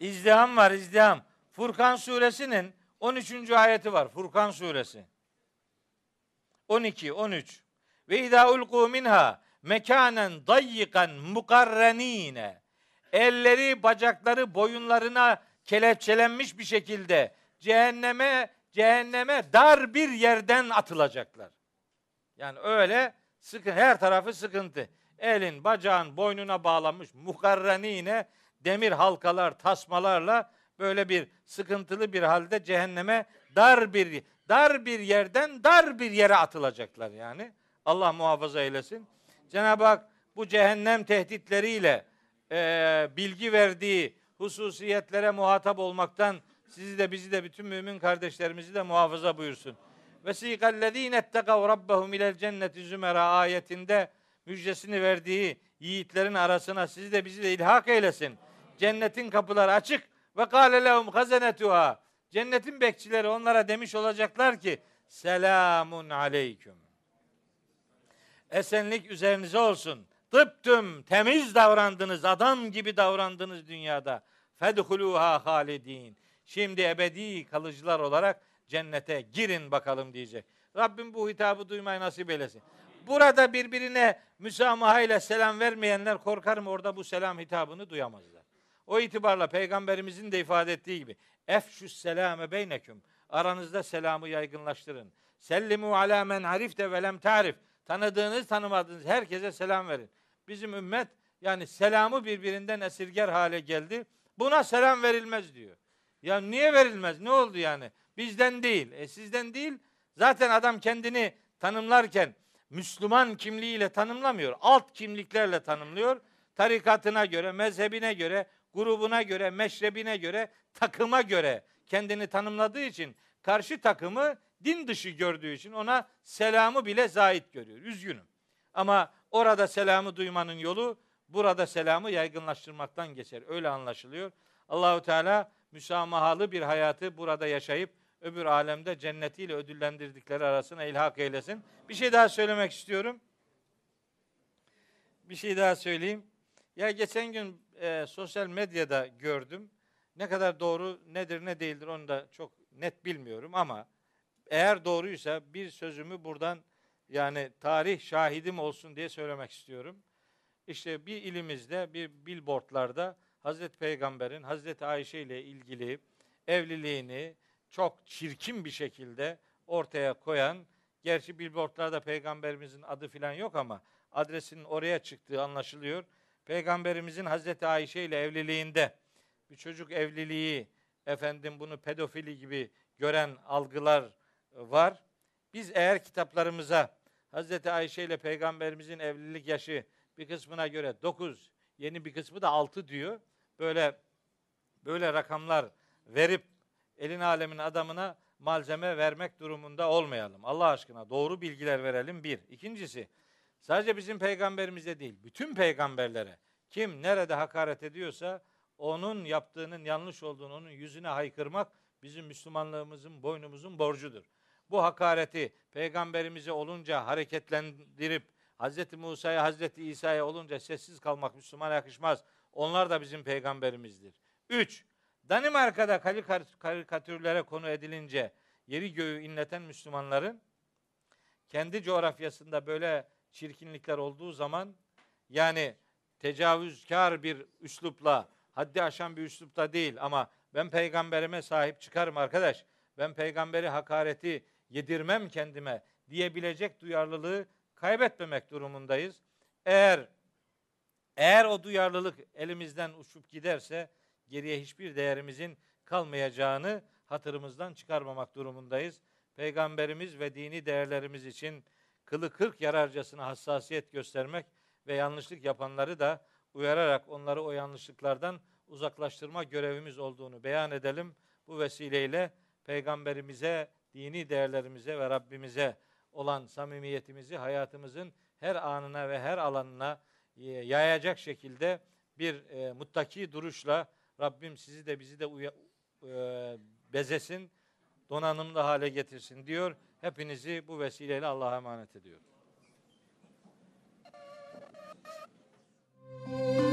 İzdiham var, izdiham. Furkan suresinin 13. ayeti var. Furkan suresi. 12, 13. Ve idâ ulqû minha mekanen dayyikan mukarrenine. Elleri, bacakları boyunlarına kelepçelenmiş bir şekilde cehenneme cehenneme dar bir yerden atılacaklar. Yani öyle sıkı her tarafı sıkıntı. Elin, bacağın boynuna bağlanmış mukarrenine demir halkalar, tasmalarla böyle bir sıkıntılı bir halde cehenneme dar bir dar bir yerden dar bir yere atılacaklar yani. Allah muhafaza eylesin. Cenab-ı Hak bu cehennem tehditleriyle e, bilgi verdiği hususiyetlere muhatap olmaktan sizi de bizi de bütün mümin kardeşlerimizi de muhafaza buyursun. Vesikallezine ettekav rabbahum ilel cenneti zümera ayetinde müjdesini verdiği yiğitlerin arasına sizi de bizi de ilhak eylesin. Cennetin kapıları açık ve kâle lehum hazenetuha. Cennetin bekçileri onlara demiş olacaklar ki selamun aleyküm. Esenlik üzerinize olsun. Tıptüm temiz davrandınız, adam gibi davrandınız dünyada. Fedhuluha halidin. Şimdi ebedi kalıcılar olarak cennete girin bakalım diyecek. Rabbim bu hitabı duymayı nasip eylesin. Burada birbirine müsamaha ile selam vermeyenler korkarım orada bu selam hitabını duyamazlar. O itibarla peygamberimizin de ifade ettiği gibi efşus selame beyneküm aranızda selamı yaygınlaştırın. Sellimu ala men arifte ve lem tarif. Tanıdığınız tanımadığınız herkese selam verin. Bizim ümmet yani selamı birbirinden esirger hale geldi. Buna selam verilmez diyor. Ya niye verilmez? Ne oldu yani? Bizden değil. E sizden değil. Zaten adam kendini tanımlarken Müslüman kimliğiyle tanımlamıyor. Alt kimliklerle tanımlıyor. Tarikatına göre, mezhebine göre, grubuna göre, meşrebine göre, takıma göre kendini tanımladığı için karşı takımı din dışı gördüğü için ona selamı bile zait görüyor. Üzgünüm. Ama orada selamı duymanın yolu burada selamı yaygınlaştırmaktan geçer. Öyle anlaşılıyor. Allahu Teala müsamahalı bir hayatı burada yaşayıp öbür alemde cennetiyle ödüllendirdikleri arasına ilhak eylesin. Bir şey daha söylemek istiyorum. Bir şey daha söyleyeyim. Ya geçen gün e, sosyal medyada gördüm. Ne kadar doğru nedir ne değildir onu da çok net bilmiyorum ama eğer doğruysa bir sözümü buradan yani tarih şahidim olsun diye söylemek istiyorum. İşte bir ilimizde bir billboardlarda Hazreti Peygamber'in Hazreti Ayşe ile ilgili evliliğini çok çirkin bir şekilde ortaya koyan, gerçi billboardlarda peygamberimizin adı filan yok ama adresinin oraya çıktığı anlaşılıyor. Peygamberimizin Hazreti Ayşe ile evliliğinde bir çocuk evliliği efendim bunu pedofili gibi gören algılar var. Biz eğer kitaplarımıza Hazreti Ayşe ile peygamberimizin evlilik yaşı bir kısmına göre 9, yeni bir kısmı da 6 diyor. Böyle böyle rakamlar verip elin alemin adamına malzeme vermek durumunda olmayalım. Allah aşkına doğru bilgiler verelim bir. İkincisi Sadece bizim peygamberimize değil, bütün peygamberlere kim nerede hakaret ediyorsa onun yaptığının yanlış olduğunu onun yüzüne haykırmak bizim Müslümanlığımızın, boynumuzun borcudur. Bu hakareti peygamberimize olunca hareketlendirip Hz. Musa'ya, Hz. İsa'ya olunca sessiz kalmak Müslümana yakışmaz. Onlar da bizim peygamberimizdir. 3. Danimarka'da karikatürlere konu edilince yeri göğü inleten Müslümanların kendi coğrafyasında böyle çirkinlikler olduğu zaman yani tecavüzkar bir üslupla, haddi aşan bir üslupla değil ama ben peygamberime sahip çıkarım arkadaş. Ben peygamberi hakareti yedirmem kendime diyebilecek duyarlılığı kaybetmemek durumundayız. Eğer eğer o duyarlılık elimizden uçup giderse geriye hiçbir değerimizin kalmayacağını hatırımızdan çıkarmamak durumundayız. Peygamberimiz ve dini değerlerimiz için kılı kırk yararcasına hassasiyet göstermek ve yanlışlık yapanları da uyararak onları o yanlışlıklardan uzaklaştırma görevimiz olduğunu beyan edelim. Bu vesileyle peygamberimize, dini değerlerimize ve Rabbimize olan samimiyetimizi hayatımızın her anına ve her alanına e, yayacak şekilde bir e, muttaki duruşla Rabbim sizi de bizi de uya, e, bezesin, donanımlı hale getirsin diyor. Hepinizi bu vesileyle Allah'a emanet ediyorum. Müzik